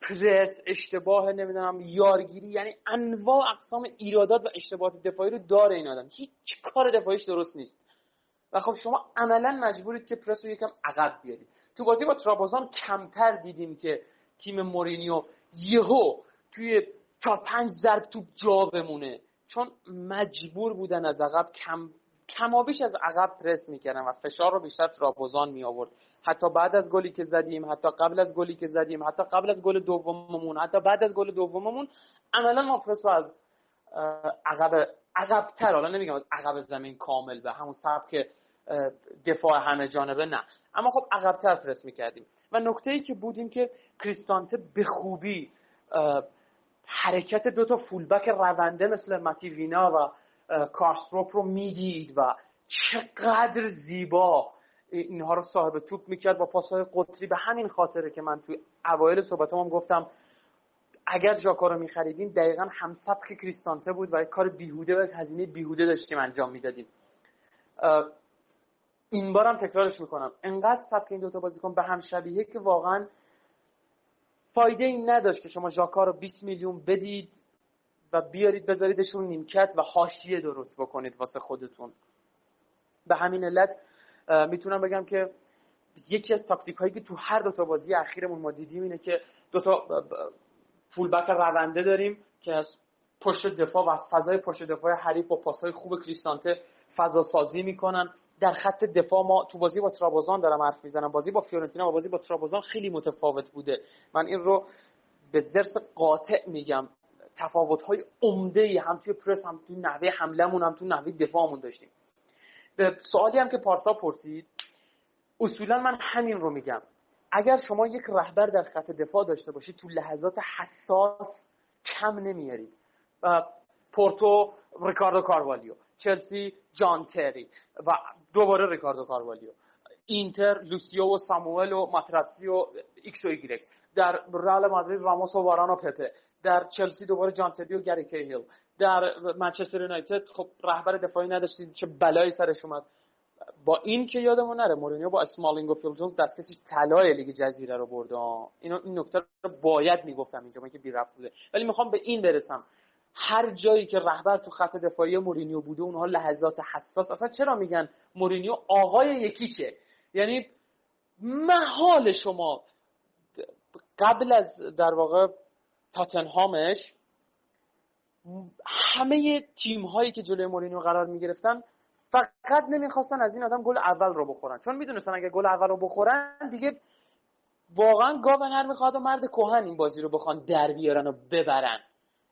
پرس اشتباه نمی‌دونم یارگیری یعنی انواع اقسام ایرادات و اشتباهات دفاعی رو داره این آدم. هیچ کار دفاعیش درست نیست. و خب شما عملا مجبورید که پرس رو یکم عقب بیارید. تو بازی با ترابوزان کمتر دیدیم که تیم مورینیو یهو توی چهار پنج ضرب توپ جا بمونه. چون مجبور بودن از عقب کم کمابیش از عقب پرس می‌کردن و فشار رو بیشتر ترابوزان می آورد حتی بعد از گلی که زدیم حتی قبل از گلی که زدیم حتی قبل از گل دوممون حتی بعد از گل دوممون عملا ما پرس رو از عقب عقبتر حالا نمیگم از عقب زمین کامل به همون سبک دفاع همه جانبه نه. اما خب عقبتر پرس می‌کردیم. و نکته ای که بودیم که کریستانته به خوبی حرکت دو تا فولبک رونده مثل متی وینا و کارستروپ رو می‌دید و چقدر زیبا اینها رو صاحب توپ می‌کرد با پاسهای قطری. به همین خاطره که من توی اوایل صحبتام گفتم اگر ژاکا رو میخریدیم دقیقا هم سبک کریستانته بود و کار بیهوده و هزینه بیهوده داشتیم انجام می‌دادیم. این بارم تکرارش می‌کنم. انقدر سبک این دوتا بازیکن به هم شبیه که واقعا فایده این نداشت که شما ژاکا رو 20 میلیون بدید. و بیارید بذاریدشون نیمکت و حاشیه درست بکنید واسه خودتون. به همین علت می‌تونم بگم که یکی از تاکتیک هایی که تو هر دو تا بازی اخیرمون ما دیدیم اینه که دو تا فول بک رونده داریم که از پشت دفاع و از فضای پشت دفاع حریف با پاسهای خوب کریستانته فضا سازی می‌کنن. در خط دفاع ما تو بازی با ترابوزان دارم حرف می‌زنم. بازی با فیورنتینا و بازی با ترابوزان خیلی متفاوت بوده. من این رو به درس قاطع میگم. تفاوت های عمده هم توی پرس هم توی نحوه حملهمون هم توی نحوه دفاعمون داشتیم. به سوالی هم که پارسا پرسید اصولا من همین رو میگم. اگر شما یک رهبر در خط دفاع داشته باشید تو لحظات حساس کم نمیارید. پورتو ریکاردو کاروالیو. چلسی جان تری. و دوباره ریکاردو کاروالیو. اینتر لوسیو و ساموئل و ماتراتسی و ایکس و ایگرک در رئال مادرید راموس و واران پپه. در چلسی دوباره جان تری و گری کیهیل. در منچستر یونایتد خب رهبر دفاعی نداشتید چه بلایی سرش اومد. با این که یادمون نره مورینیو با اسمالینگ و فیل جونز دستکش طلای لیگ جزیره رو برده اینو این نکته رو باید می‌گفتم اینجا من که بی ربط بوده. ولی می‌خوام به این برسم. هر جایی که رهبر تو خط دفاعی مورینیو بوده اونها لحظات حساس. اصلا چرا میگن مورینیو آقای یک هیچه؟ یعنی محال شما. قبل از در واقع تاتنهامش همه تیم هایی که جلوی مورینیو قرار می گرفتن فقط نمی‌خواستن از این آدم گل اول رو بخورن. چون می‌دونستن اگه گل اول رو بخورن دیگه واقعا گاو نر می‌خواد و مرد کهن این بازی رو بخوان در بیارن و ببرن.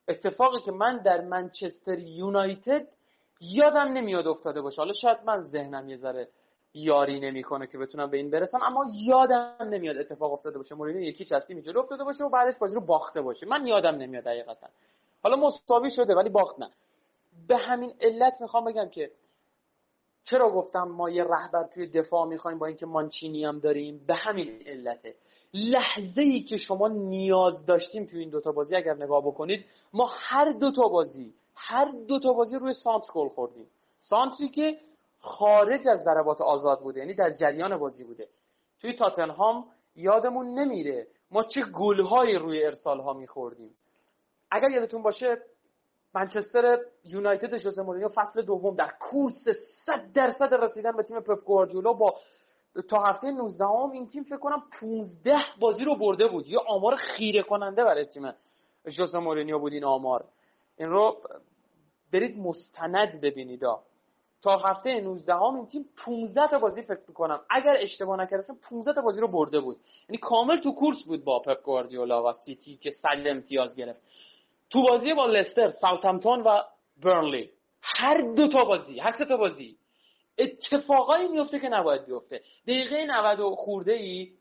اتفاقی که من در منچستر یونایتد یادم نمیاد افتاده باشه. حالا شاید من ذهنم یه ذره یاری نمی‌کنه که بتونم به این برسم اما یادم نمیاد اتفاق افتاده باشه مورینیو یکی چستی جلو افتاده باشه و بعدش بازی رو باخته باشه. من یادم نمیاد دقیقتا حالا مساوی شده ولی باخت نه. به همین علت می‌خوام بگم که چرا گفتم ما یه رهبر توی دفاع می‌خوایم با اینکه مانچینی هم داریم؟ به همین علته. لحظه ای که شما نیاز داشتیم توی این دوتا بازی اگر نگاه بکنید ما هر دوتا بازی هر دوتا بازی روی سانت گل خوردیم. سانتری که خارج از ضربات آزاد بوده یعنی در جریان بازی بوده. توی تاتنهام یادمون نمیره ما چه گلهایی روی ارسال ها میخوردیم. اگر یادتون باشه منچستر یونایتد ژوزه مورینیو فصل دوم در کورس 100 درصد رسیدن به تیم پپ گواردیولا با تا هفته 19 هم این تیم فکر کنم 15 بازی رو برده بود. یا آمار خیره کننده برای تیم ژوزه مورینیو بود این آمار. این رو برید مستند ببینید. هفته 19 هم این تیم 15 تا بازی فکر می‌کنم. اگر اشتباه نکردم 15 تا بازی رو برده بود. یعنی کامل تو کورس بود با پپ گواردیولا و سیتی که صد امتیاز گرفت. تو بازی با لستر ساوثهمپتون و برنلی. هر دو تا بازی هر سه تا بازی اتفاقایی میفته که نباید بیفته. دقیقه 90 خورده ای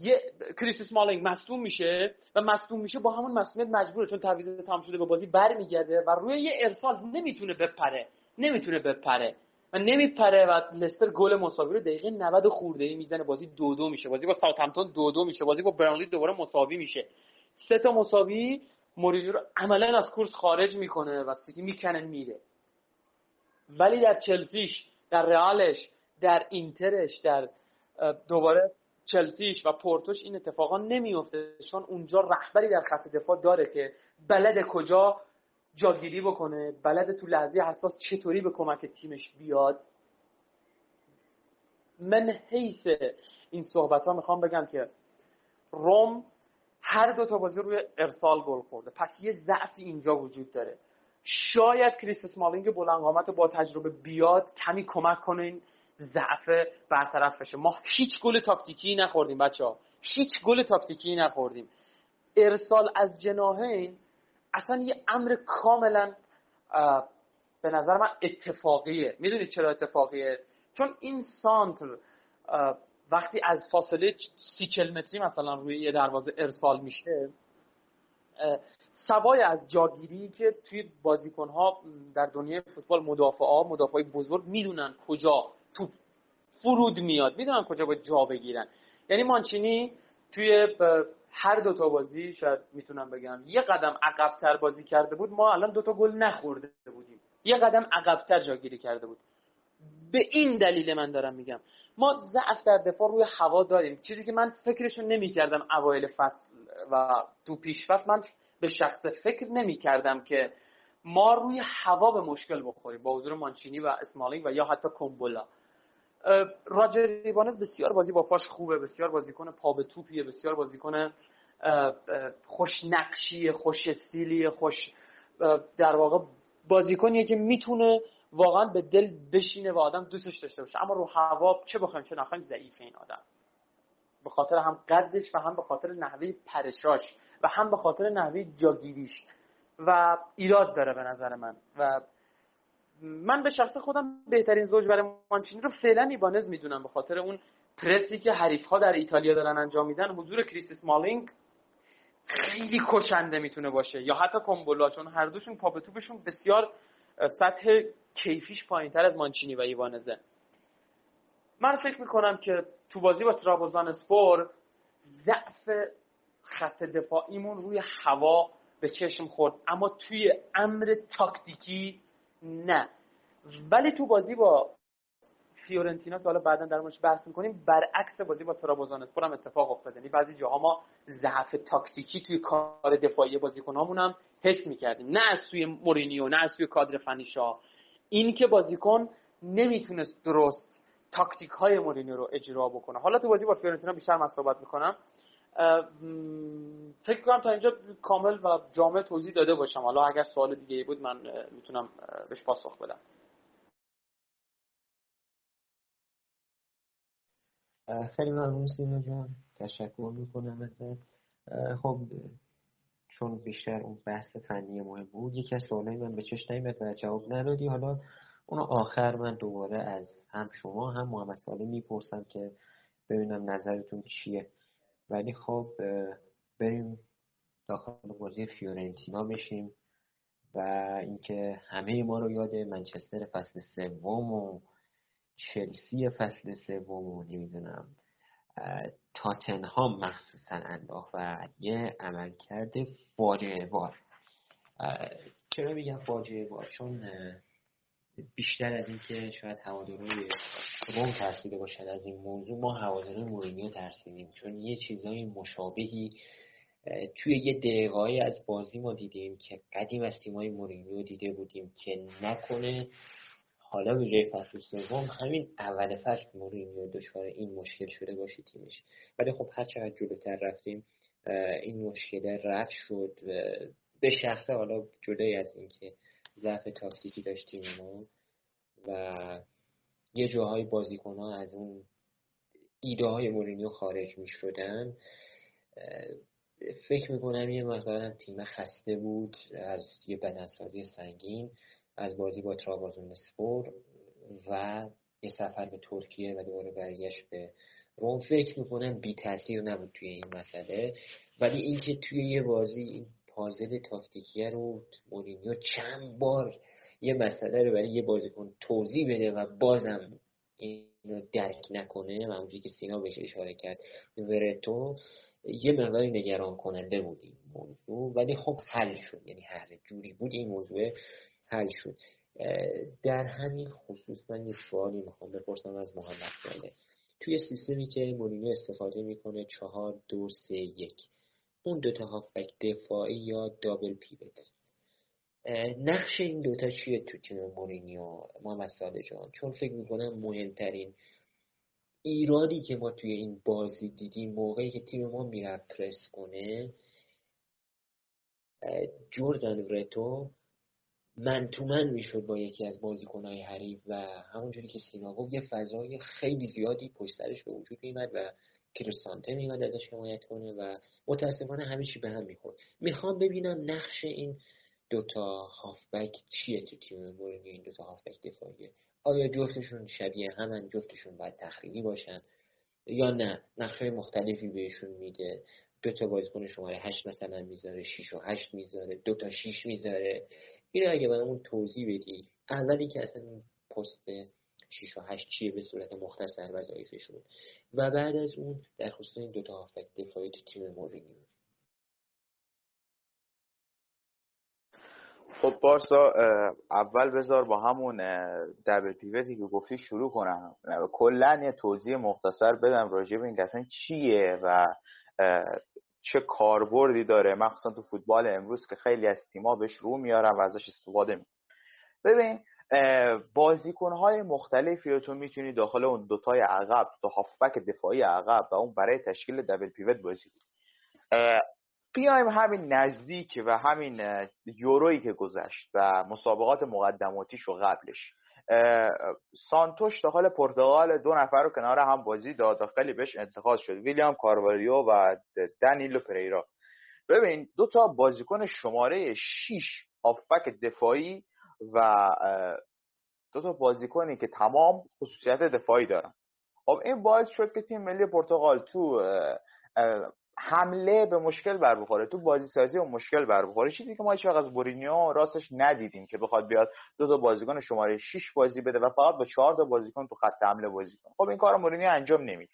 یه کریس اسمالینگ مصدوم میشه و مصدوم میشه با همون مصدومیت مجبوره چون تعویض تمام شده به بازی برمیگرده و روی یه ارسال نمی‌تونه بپره. نمی‌تونه بپره. و نمیپره و لستر گل مساوی رو دقیقه 90 خورده ای می‌زنه. بازی دو دو میشه. بازی با ساوثهمپتون دو دو میشه. بازی با برنلی دوباره مساوی میشه. سه تا مساوی مورینیو رو عملا از کورس خارج می‌کنه و سیتی می‌کنه میره. ولی در چلسیش در رئالش در اینترش در دوباره چلسیش و پورتوش این اتفاقا نمیفته چون اونجا رهبری در خط دفاع داره که بلد کجا جاگیری بکنه بلد تو لحظه حساس چطوری به کمک تیمش بیاد. من حیث این صحبت ها می‌خوام بگم که روم هر دو تا بازی روی ارسال گل خورده. پس یه ضعفی اینجا وجود داره. شاید کریس اسمالینگ بلند با تجربه بیاد کمی کمک کنه این ضعف برطرف بشه. ما هیچ گل تاکتیکی نخوردیم بچه ها هیچ گل تاکتیکی نخوردیم. ارسال از جناهین اصلا یه امر کاملا به نظر من اتفاقیه. می‌دونید چرا اتفاقیه؟ چون این سانتر وقتی از فاصله سی چل متری مثلا روی یه دروازه ارسال میشه سوای از جاگیری که توی بازیکنها در دنیای فوتبال مدافع ها مدافع بزرگ می‌دونن کجا توپ فرود میاد. می‌دونن کجا باید جا بگیرن. یعنی مانچینی توی هر دو تا بازی شاید می‌تونم بگم یه قدم عقبتر بازی کرده بود ما الان دو تا گل نخورده بودیم. یه قدم عقبتر جاگیری کرده بود. به این دلیل من دارم میگم. ما ضعف در دفاع روی هوا داریم. چیزی که من فکرشو نمی‌کردم اوایل فصل و تو پیش فصل من به شخص فکر نمی‌کردم که ما روی هوا به مشکل بخوریم. با حضور مانچینی و اسمالینگ و یا حتی کومبولا راجر ریوانز بسیار بازی با پاش خوبه بسیار بازیکن پا به توپیه بسیار بازیکن خوش نقشی خوش استیلی خوش در واقع بازیکنیه که می‌تونه واقعا به دل بشینه و آدم دوستش داشته باشه. اما رو هوا چه بخوایم چه نخوایم ضعیف این آدم. به خاطر هم قدش و هم به خاطر نحوه پرشاش و هم به خاطر نحوه جاگیریش. و ایراد داره به نظر من. و من به شخص خودم بهترین زوج برای مانچینی رو فعلا ایبانز می‌دونم. به خاطر اون پرسی که حریف ها در ایتالیا دارن انجام میدن حضور کریس مالینگ خیلی کشنده می‌تونه باشه. یا حتی کومبولا چون هر دوشون پا به توپشون بسیار سطح کیفیش پایین تر از مانچینی و ایوانزه. من فکر می‌کنم که تو بازی با ترابوزان اسپور ضعف خط دفاعیمون روی هوا به چشم خورد. اما توی امر تاکتیکی نه. ولی تو بازی با فیورنتینا که حالا بعدا در موردش بحث می‌کنیم برعکس بازی با ترابوزانسپور هم اتفاق افتاد یعنی بعضی جاها ما ضعف تاکتیکی توی کار دفاعی بازیکنامون هم حس می‌کردیم. نه از سوی مورینیو نه از سوی کادر فنی. این که بازیکن نمی‌تونست درست تاکتیک های مورینیو رو اجرا بکنه. حالا تو بازی با فیورنتینا بیشتر من صحبت می‌کنم. فکر کنم تا اینجا کامل و جامع توضیح داده باشم. حالا اگر سوال دیگه ای بود من می‌تونم بهش پاسخ بدم. خیلی ممنون سینا جان. تشکر می‌کنم ازت. خب چون بیشتر اون بحث فنی مهم بود یکی از سوالای من به چش نیمد و جواب ندادی. حالا اونو آخر من دوباره از هم شما هم محمد ساله می‌پرسم که ببینم نظرتون چیه. ولی خب بریم داخل بازی فیورنتینا بشیم و اینکه همه ما رو یاد منچستر فصل سوم و چلسی فصل سوم و نمی‌دونم تاتنهام مخصوصا انداخت و یه عملکرد فاجعه بار چرا میگم فاجعه بار چون بیشتر از اینکه شاید هوادارهای روم ترسیده باشد از این موضوع ما هوادارهای مورینیو ترسیدیم. چون یه چیزای مشابهی توی یه دقیقه از بازی ما دیدیم که قدیم از تیمای مورینیو دیده بودیم که نکنه حالا جای فصل سوم همین اول فصل مورینیو دچار این مشکل شده باشه تیمش. ولی خب هر چقدر جلوتر رفتیم این مشکل رفت شد. به شخصه حالا جدای از اینکه ضعف تاکتیکی داشتیم ما و یه جاهای بازیکن از اون ایده های مورینیو خارج می شدن فکر می‌کنم یه مقدارم تیم خسته بود از یه بدنسازی سنگین از بازی با ترابازون سپور و یه سفر به ترکیه و دوباره برگشت به روم. فکر می‌کنم بی تاثیر نبود توی این مسئله. ولی اینکه توی یه بازی پازل تاکتیکی رو مورینیو چند بار یه مسئله رو برای یه بازیکن توضیح بده و بازم اینو درک نکنه و همونجوری که سینا بهش اشاره کرد ورتو یه مقداری نگران کننده بود این موضوع ولی خب حل شد. یعنی هر جوری بود این موضوع حل شد. در همین خصوص من یه سوالی می‌خوام بپرسم از محمد ساله توی سیستمی که مورینیو استفاده می‌کنه چهار دو سه یک اون دوتا هافبک دفاعی یا دابل پیوت. نقش این دوتا چیه تو تیم مورینیو؟ محمد ساله جان چون فکر می‌کنم مهمترین ایرادی که ما توی این بازی دیدیم موقعی که تیم ما میره پرس کنه جوردن ورتو من تو من می‌شد با یکی از بازیکنهای حریف و همونجوری که سینا گفت یه فضای خیلی زیادی پشت سرش به وجود میمد و کروسانته میمد ازش حمایت کنه و متاسفانه همه چی به هم می‌خورد. می‌خوام ببینم نقش این دوتا هافبک چیه تو تیم مورینیو این دوتا هافبک دفاعیه. آیا جفتشون شبیه همن جفتشون باید تخریبی باشن؟ یا نه؟ نقش های مختلفی بهشون میده. دو تا بازیکن شماره هشت مثلا می‌ذاره 6 و هشت می‌ذاره دو تا 6 می‌ذاره. اینو اگه برامون توضیح بدی اولی که اصلا پست 6 و 8 چیه به صورت مختصر وظایفشون و بعد از اون در خصوص این دو تا هافک دفاعی تیم مورینیو. خب بارسا اول بذار با همون دبل پیوتی که گفتی شروع کنم. کلا یه توضیح مختصر بدم راجع به این اصلا چیه و چه کاربردی داره. مخصوصا تو فوتبال امروز که خیلی از تیما بهش رو میارن و ازش استفاده می ببین بازیکنهای مختلفی رو تو می‌تونی داخل اون دوتای عقب دو هافبک دفاعی عقب و اون برای تشکیل دبل پیوت بازی بیایم همین نزدیک و همین یورویی که گذشت و مسابقات مقدماتیش و قبلش. سانتوش داخل پرتغال دو نفر رو کنار هم بازی داد خیلی بهش انتقاد شد. ویلیام کارواریو و دنیلو پریرا. ببین دو تا بازیکن شماره 6 هافبک دفاعی و دو تا بازیکنی که تمام خصوصیت دفاعی دارن. خب این باعث شد که تیم ملی پرتغال تو حمله به مشکل بر بخوره تو بازی سازی و مشکل بر بخوره. چیزی که ما هیچ از بورینیو راستش ندیدیم که بخواد بیاد دو تا بازیکن شماره 6 بازی بده و فقط با 4 تا بازیکن تو خط حمله بازی کنه. خب این کار مورینیو انجام نمیده.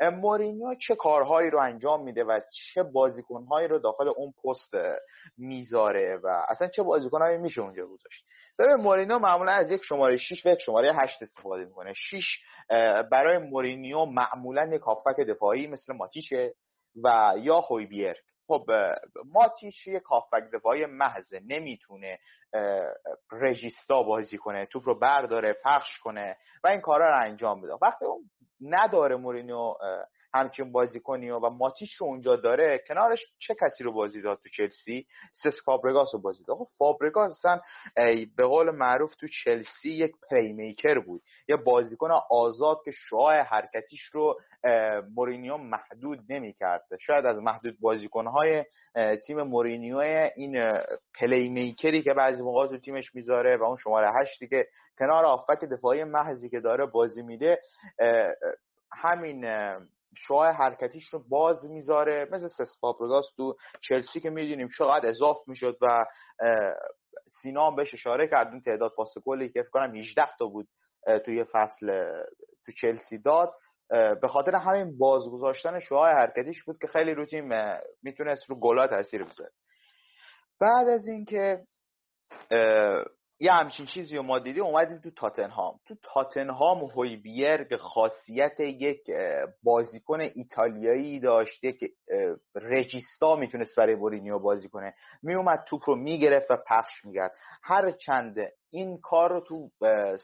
مورینیو چه کارهایی رو انجام میده و چه بازیکنهایی رو داخل اون پست می‌ذاره و اصلا چه بازیکنهایی میشه اونجا گذاشت؟ ببین مورینیو معمولا از یک شماره 6 و یک شماره 8 استفاده می‌کنه. 6 برای مورینیو معمولا یک هافک دفاعی مثل ماتیچه و یا خویبیر خب ماتیش یک هافبک دفاعی محضه نمی‌تونه regista بازی کنه توپ رو برداره پخش کنه و این کارا رو انجام بده. وقتی اون نداره مورینیو همچین بازیکنی و ماتیش رو اونجا داره کنارش چه کسی رو بازی داد تو چلسی؟ سس فابرگاس رو بازی داد. خب فابرگاس اصلا به قول معروف تو چلسی یک playmaker بود. یه بازیکن آزاد که شعاع حرکتیش رو مورینیو محدود نمی‌کرد شاید از معدود بازیکنهای تیم مورینیو این playmaker ی که بعضی موقع تو تیمش می‌ذاره و اون شماره هشتی که کنار هافبک دفاعی محضی که داره بازی میده همین شعاع حرکتیش رو باز می‌ذاره. مثل سس تو چلسی که می‌دونیم چقدر اضاف می‌شد و سینا هم بهش اشاره کرد. اون تعداد پاس گلی که فکر کنم 18 تا بود توی فصل تو چلسی داد. به خاطر همین بازگذاشتن شعاع حرکتیش بود که خیلی رو تیم می‌تونست رو گلا تاثیر بذاره. بعد از اینکه یه همچین چیزی رو ما دیدیم اومدیم تو تاتنهام. تو تاتنهام هویبیرگ خاصیت یک بازیکن ایتالیایی داشت یک رجیستا می‌تونست برای بورینیو بازی کنه. میومد توپ رو می‌گرفت و پخش میگرد هر چند این کار رو تو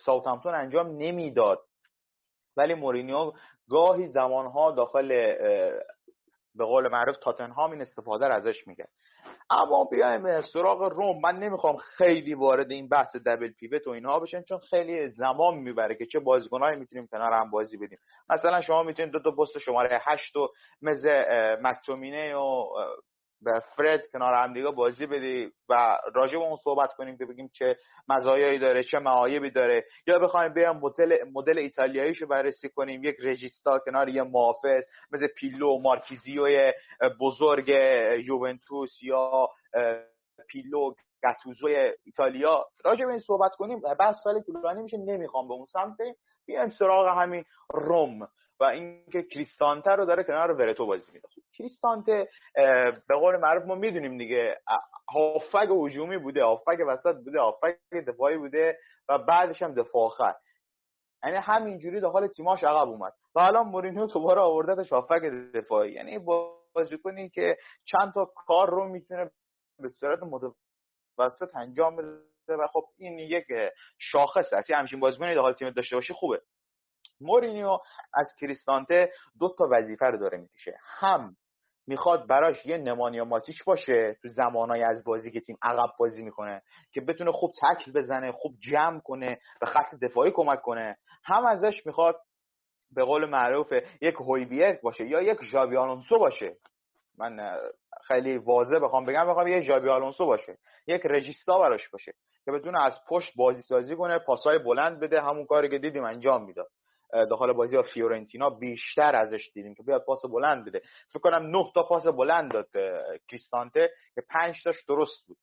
ساوثهامپتون انجام نمی‌داد. ولی مورینیو گاهی زمانها داخل به قول معروف تاتنهام این استفاده رو ازش میگه اما بیایم سراغ روم. من نمی‌خوام خیلی وارد این بحث دبل پیوت و اینها بشن چون خیلی زمان می‌بره که چه بازیکنایی می‌تونیم کنار هم بازی بدیم. مثلا شما می‌تونید دو تا پست شماره 8 و مثل مکتومینه و به فرد کنار هم دیگه بازی بدی و راجع به اون صحبت کنیم که بگیم چه مزایایی داره چه معایبی داره. یا بخوایم بیام مدل مدل ایتالیاییشو بررسی کنیم. یک رژیستا کنار یه محافظ مثل پیلو مارکیزیو بزرگ یوونتوس یا پیلو گاتوزو ایتالیا. راجع به این صحبت کنیم. بس سال طولانی میشه نمی‌خوام به اون سمت. بیایم سراغ همین روم. و اینکه کریستانته رو داره کنار ورتو بازی میده خب کریستانته به قول معروف ما می‌دونیم دیگه هافک هجومی بوده هافک وسط بوده هافک دفاعی بوده و بعدش هم دفاع آخر. یعنی همینجوری داخل تیماش عقب اومد. و الان مورینیو دوباره آوردتش هافک دفاعی. یعنی بازیکنی که چند تا کار رو می‌تونه به صورت متوسط انجام بده و خب این یک شاخص است. همچین بازیکنی داخل تیم داشته باشه خوبه. مورینیو از کریستانته دو تا وظیفه رو داره می‌کشه. هم می‌خواد براش یه نمانیا ماتیچ باشه تو زمانهای از بازی که تیم عقب بازی می‌کنه که بتونه خوب تکل بزنه خوب جمع کنه و خط دفاعی کمک کنه. هم ازش می‌خواد به قول معروف یک هویبیت باشه یا یک ژابی آلونسو باشه. من خیلی واضح بخوام بگم بخوام یه ژابی آلونسو باشه یک رژیستا براش باشه که بتونه از پشت بازی سازی کنه پاسای بلند بده همون کاری که دیدیم انجام می‌داد. داخل بازی با فیورنتینا بیشتر ازش دیدیم که بیاد پاس بلند بده. فکر کنم نه تا پاس بلند داد کریستانته که پنج تاش درست بود.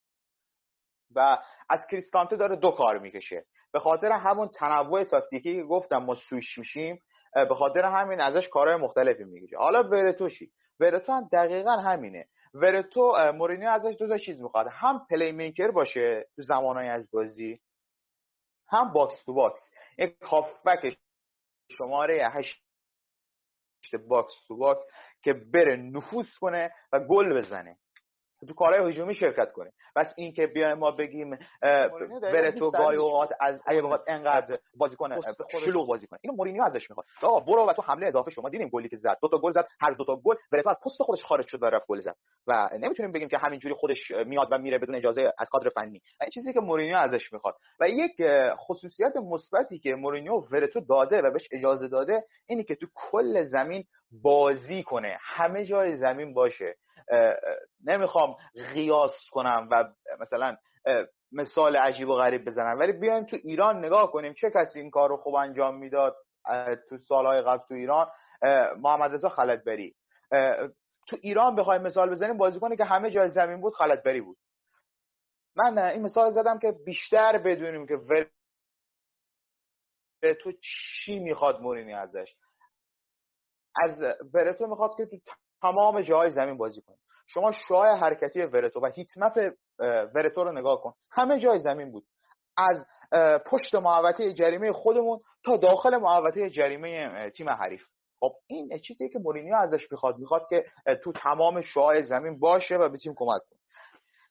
و از کریستانته داره دو کار می‌کشه. به خاطر همون تنوع تاکتیکی که گفتم ما سویش میشیم به خاطر همین ازش کارهای مختلفی می‌کشه حالا ورتوشی ورتو هم دقیقا همینه. ورتو مورینیو ازش دو تا چیز می‌خواد. هم playmaker باشه تو زمانهای از بازی هم box to box. یک هافبک شماره هشت box to box که بره نفوذ کنه و گل بزنه. تو کارهای هجومی شرکت کنه بس این که بیایم ما بگیم بره تو گاهی اوقات از اگه بخواد انقدر بازی کنه شلوغ بازی کنه. اینو مورینیو ازش می‌خواد. آقا برو و تو حمله اضافه شما دیدیم گلی که زد. دو تا گل زد. هر دو تا گل بره از پست خودش خارج شد و رفت گل زد. و نمی‌تونیم بگیم که همینجوری خودش میاد و میره بدون اجازه از کادر فنی. این چیزی که مورینیو ازش می‌خواد. و یک خصوصیت مثبتی که مورینیو ورتو داده و بهش اجازه داده اینی که تو کل زمین بازی کنه. همه جای زمین باشه. نمی‌خوام قیاس کنم و مثلا مثال عجیب و غریب بزنم. ولی بیایم تو ایران نگاه کنیم چه کسی این کار رو خوب انجام می‌داد تو سالهای قبل تو ایران؟ محمد رضا خلدبری. تو ایران بخوایم مثال بزنیم بازیکنی که همه جای زمین بود خلدبری بود. من این مثال زدم که بیشتر بدونیم که تو چی می‌خواد مورینی ازش. از ورتو می‌خواد که تو تمام جای زمین بازی کنه شما شعاع حرکتی ورتو و هیت مپ ورتو رو نگاه کن. همه جای زمین بود. از پشت محوطه جریمه خودمون تا داخل محوطه جریمه تیم حریف. خب این چیزی که مورینیو ازش می‌خواد. می‌خواد که تو تمام شعاع زمین باشه و به تیم کمک کنه.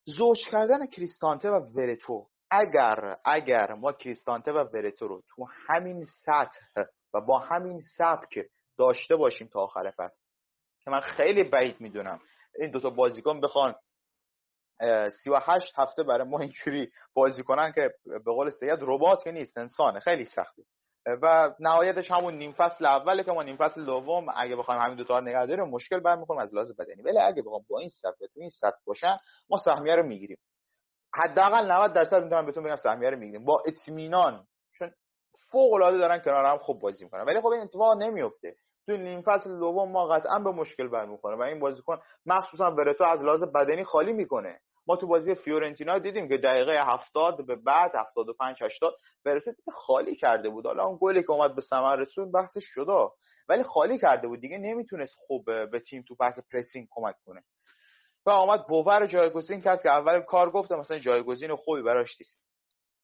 زوج کردن کریستانته و ورتو. اگر اگر ما کریستانته و ورتو رو تو همین سطح و با همین سبک داشته باشیم تا آخر فصل که من خیلی بعید می‌دونم. این دوتا بازیکن بخوان سی و هشت هفته برای ما اینجوری بازی کنن که به قول سید ربات که نیست انسانه خیلی سختی و نهایتش همون نیم فصل اوله که ما نیم فصل دوم اگه بخوایم همین دو تا نگه داریم مشکل برمیخوریم از لحاظ بدنی. ولی اگه بخوام با این سطح تو این سطح باشن ما سهمیه رو می‌گیریم. حداقل 90 درصد می‌تونم بهتون بگم سهمیه رو می‌گیریم. با اطمینان چون فوق العاده دارن کنار هم خوب بازی می‌کنن. ولی خب این اتفاق نمیفته تو نیم فصل دوم ما قطعا به مشکل برمیخوریم و این بازیکن مخصوصا برتو از لحاظ بدنی خالی می‌کنه. ما تو بازی فیورنتینا دیدیم که دقیقه 70 به بعد 75 80 برسه خالی کرده بود. حالا اون گلی که اومد به ثمر رسون بحثش شده ولی خالی کرده بود دیگه نمی‌تونست خوب به تیم تو پس پرسینگ کمک کنه. و اومد بوور جایگزین کرد که اول کار گفته مثلا جایگزین خوبی براش نیست.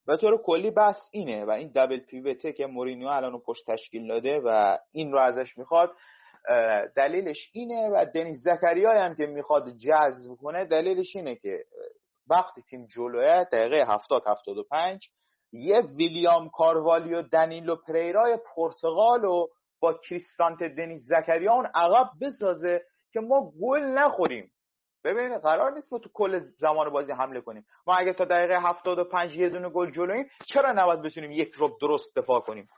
به طور کلی بس اینه و این دبل پیوته که مورینیو الان پشت تشکیل داده و این رو ازش می‌خواد دلیلش اینه و دنیز زکریای هم که می‌خواد جذب کنه دلیلش اینه که وقتی تیم جلوه دقیقه 70 75 یه ویلیام کاروالی و دنیلو پریرای پرتغال و با کریستانت دنیز زکریا اون عقب بسازه که ما گل نخوریم. ببینید قرار نیست ما تو کل زمان بازی حمله کنیم. ما اگه تا دقیقه 75 یه دونه گل جلویم چرا نباید بتونیم یک رو درست دفاع کنیم؟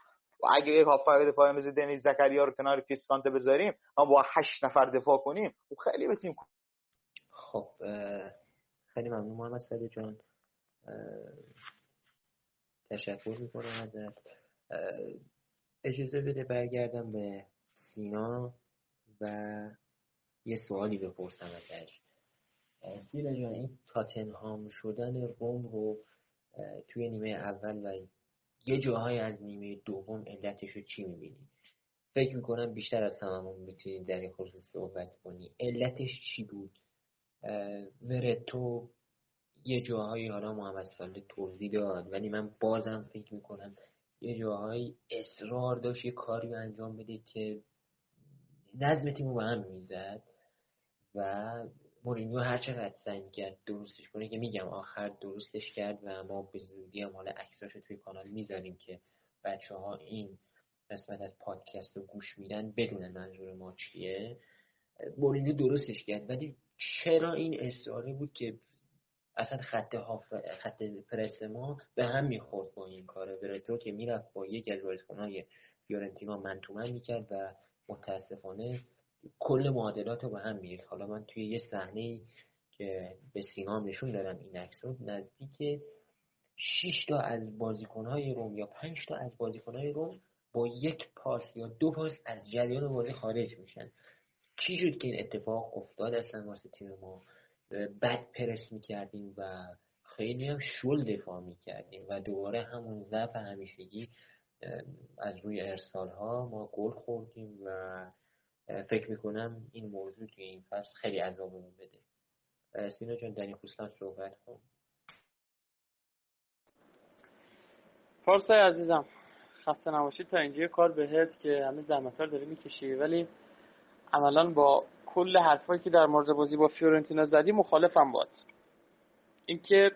و اگه یک هافبک دفاعی مثل دنیز زکریا رو کنار کریستانت بذاریم ما با هشت نفر دفاع کنیم و خیلی بتونیم خب خیلی ممنون محمد ساده جان. تشکر می‌کنم ازت. اجازه بده برگردم به سینا و یه سوالی بپرسم ازش. سینا جان این تاتنهام شدن روم رو توی نیمه اول و یه جاهای از نیمه دوم علتش رو چی می‌بینی؟ فکر می‌کنم بیشتر از هممون می‌تونید در این خصوص صحبت کنی. علتش چی بود؟ ورتو یه جاهایی حالا محمد ساله توضیح داد ولی من بازم فکر می‌کنم یه جاهایی اصرار داشت یه کاری انجام بده که نظم تیم رو به هم می‌زد و مورینیو هر چقدر سعی کرد درستش کنه که میگم آخر درستش کرد و ما به زودی هم حالا عکساش توی کانال می‌ذاریم که بچه ها این قسمت از پادکست رو گوش میدن بدون منظور ما چیه. مورینیو درستش کرد ولی چرا این اصراری بود که اصلا خط خط پرس ما به هم می‌خورد با این کار؟ برتو که می‌رفت با یک از بازیکنهای فیورنتینا من تو من می‌کرد و متاسفانه کل معادلات رو به هم میریخت. حالا من توی یه صحنه که به سینام نشون دارم این عکس رو نزدیک 6 تا از بازیکنهای روم یا 5 تا از بازیکنهای روم با یک پاس یا دو پاس از جریان بازی خارج میشن. چی شد که این اتفاق افتاد؟ اصلا واسه تیم ما بد پرس می‌کردیم و خیلی هم شل دفاع می‌کردیم و دوباره همون ضعف همیشگی از روی ارسال ها ما گل خوردیم و فکر می‌کنم این موضوع توی این فصل خیلی عذابمون بده. سینا جان این خصوص صحبت کن. پارسای عزیزم خسته نباشید. تا اینجا کار بهت که همه زحمت رو داری می‌کشی. ولی عملا با کل حرفایی که در مورد بازی با فیورنتینا زدی مخالفم باد اینکه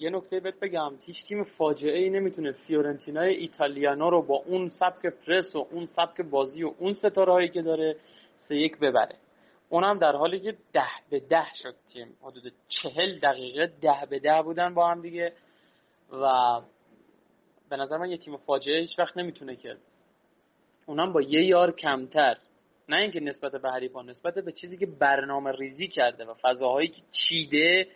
یه نکته بهت بگم هیچ تیم فاجعه ای نمی‌تونه فیورنتینای ایتالیانو رو با اون سبک پرس و اون سبک بازی و اون ستاره هایی که داره سه یک ببره. اونم در حالی که ده به ده شد تیم. حدود چهل دقیقه ده به ده بودن با هم دیگه و به نظر من یه تیم فاجعه هیچ وقت نمی‌تونه که اونم با یه یار کمتر نه اینکه نسبت به حریفان نسبت به چیزی که برنامه ریزی کرده و فضاهایی که چیده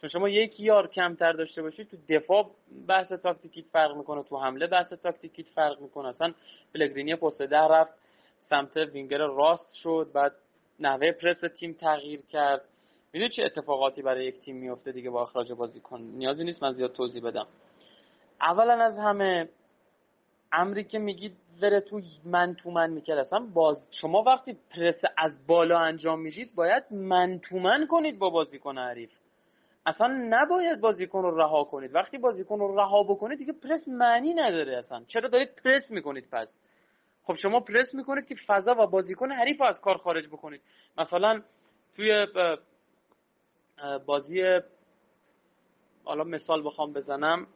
چون شما یک یار کمتر داشته باشید تو دفاع بحث تاکتیکیت فرق می‌کنه تو حمله بحث تاکتیکیت فرق می‌کنه. اصلا پلگرینی پست ده رفت سمت وینگر راست شد بعد نحوه پرس تیم تغییر کرد. می‌دونی چه اتفاقاتی برای یک تیم میفته دیگه با اخراج بازیکن نیازی نیست من زیاد توضیح بدم. اولا از همه امری که میگید وره تو من تو من می‌کرد. اصلا باز شما وقتی پرس از بالا انجام می‌دید باید من تو من کنید با بازیکن حریف. اصلا نباید بازیکن رو رها کنید. وقتی بازیکن رو رها بکنید دیگه پرس معنی نداره اصلا. چرا دارید پرس می‌کنید پس؟ خب شما پرس می‌کنید که فضا و بازیکن حریف رو از کار خارج بکنید. مثلا توی بازی حالا مثال بخوام بزنم.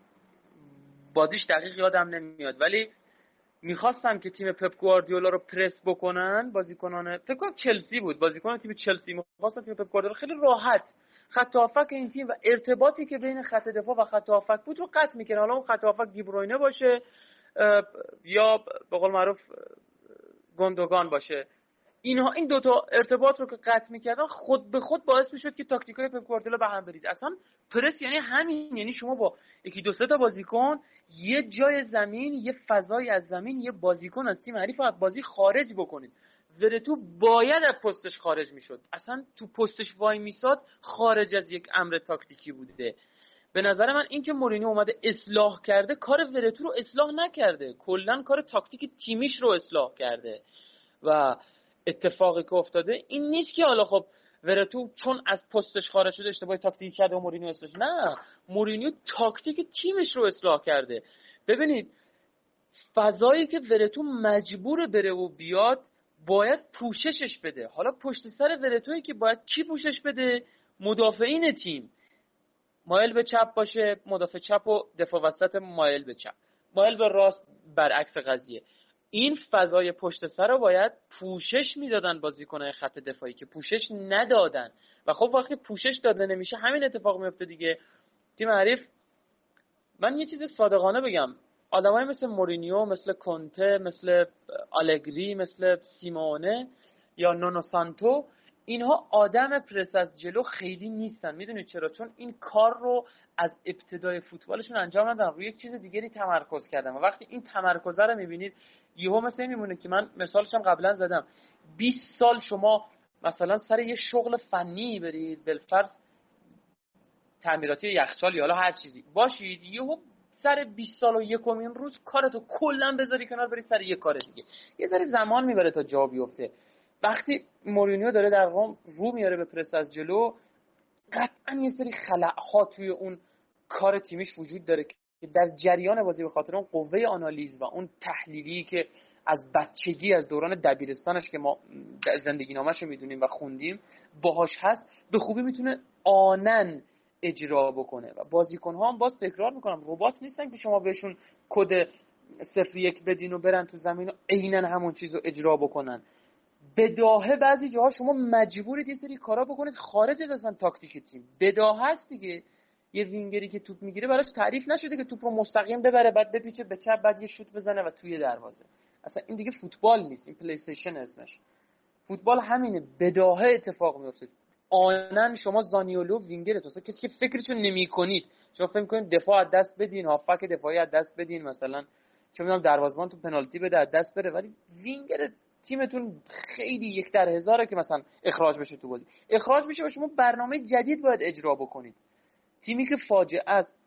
بازیش دقیق یادم نمیاد ولی می‌خواستم که تیم پپ گواردیولا رو پرس بکنن بازیکنان. فکر کنم چلسی بود. بازیکن تیم چلسی. می‌خواستن تیم پپ گواردیولا خیلی راحت خط این تیم و ارتباطی که بین خط دفاع و خط بود رو قطع می‌کنه حالا اون خط دیبروینه باشه یا به قول معروف گوندوغان باشه. اینها این دوتا ارتباط رو که قطع می‌کردن خود به خود باعث می‌شد که تاکتیکای پپ گواردیولا به هم بریزه اصلا پرس یعنی همین. یعنی شما با یکی دو سه تا بازیکن یه جای زمین یه فضای از زمین یه بازیکن از تیم حریف از بازی خارج بکنید. ورتو باید از پستش خارج می‌شد. اصلا تو پستش وای میساد خارج از یک امر تاکتیکی بوده. به نظر من اینکه مورینیو اومده اصلاح کرده کار ورتو رو اصلاح نکرده. کلا کار تاکتیک تیمیش رو اصلاح کرده. و اتفاقی که افتاده این نیست که حالا خب ورتو چون از پستش خارج شده اشتباه تاکتیکی کرده و مورینیو اصلاح نه مورینیو تاکتیک تیمش رو اصلاح کرده. ببینید فضایی که ورتو مجبور بره و بیاد باید پوششش بده. حالا پشت سر ورتویی که باید کی پوشش بده؟ مدافعین تیم. مایل به چپ باشه مدافع چپ و دفاع وسط مایل به چپ. مایل به راست برعکس قضیه. این فضای پشت سر رو باید پوشش می‌دادن بازیکنهای خط دفاعی که پوشش ندادن. و خب وقتی پوشش داده نمیشه همین اتفاق میفته دیگه. تیم حریف من یه چیز صادقانه بگم. آدمای مثل مورینیو مثل کنته مثل آلگری مثل سیمونه یا نونو سانتو اینها آدم پرس از جلو خیلی نیستن. می‌دونید چرا؟ چون این کار رو از ابتدای فوتبالشون انجام ندادن. روی یک چیز دیگری تمرکز کردن. و وقتی این تمرکز رو می‌بینید یهو مثل میمونه که من مثالش هم قبلا زدم. 20 سال شما مثلا سر یه شغل فنی برید بالفرض تعمیراتی یخچال یا حالا هر چیزی. باشید یهو سر 20 سال و یکمین روز کارتو کلا بذاری کنار بری سر یه کار دیگه. یه ذره زمان می‌بره تا جا بیفته. وقتی مورینیو داره در روم رو میاره به پرس از جلو قطعا یه سری خلعها توی اون کار تیمیش وجود داره که در جریان بازی به خاطر اون قوه آنالیز و اون تحلیلی که از بچگی از دوران دبیرستانش که ما زندگی نامش رو می‌دونیم و خوندیم باهاش هست به خوبی می‌تونه آنن اجرا بکنه و بازیکن ها هم باز تکرار می‌کنم ربات نیستن که شما بهشون کد صفر یک بدین و برن تو زمین و عینا همون چیز رو اجرا بکنن. بداهه بعضی جاها شما مجبورید یه سری کارا بکنید خارج از اصلا تاکتیک تیم. بداهه هست دیگه. یه وینگری که توپ می‌گیره براش تعریف نشده که توپ رو مستقیم ببره بعد بپیچه به چپ بعد یه شوت بزنه و توی دروازه. اصلا این دیگه فوتبال نیست این پلی اسمش. فوتبال همینه بداهه اتفاق میفته الان شما زانیولو وینگر تو کسی که فکرشو نمی‌کنید. شما فکر کنید دفاع از دست بدین هافبک دفاعی از دست بدین مثلا چه می‌دونم دروازه‌بان تو پنالتی بده از دست بره. ولی وینگر تیمتون خیلی یک در هزاره که مثلا اخراج بشه تو بازی. اخراج بشه و شما برنامه جدید باید اجرا بکنید. تیمی که فاجعه است.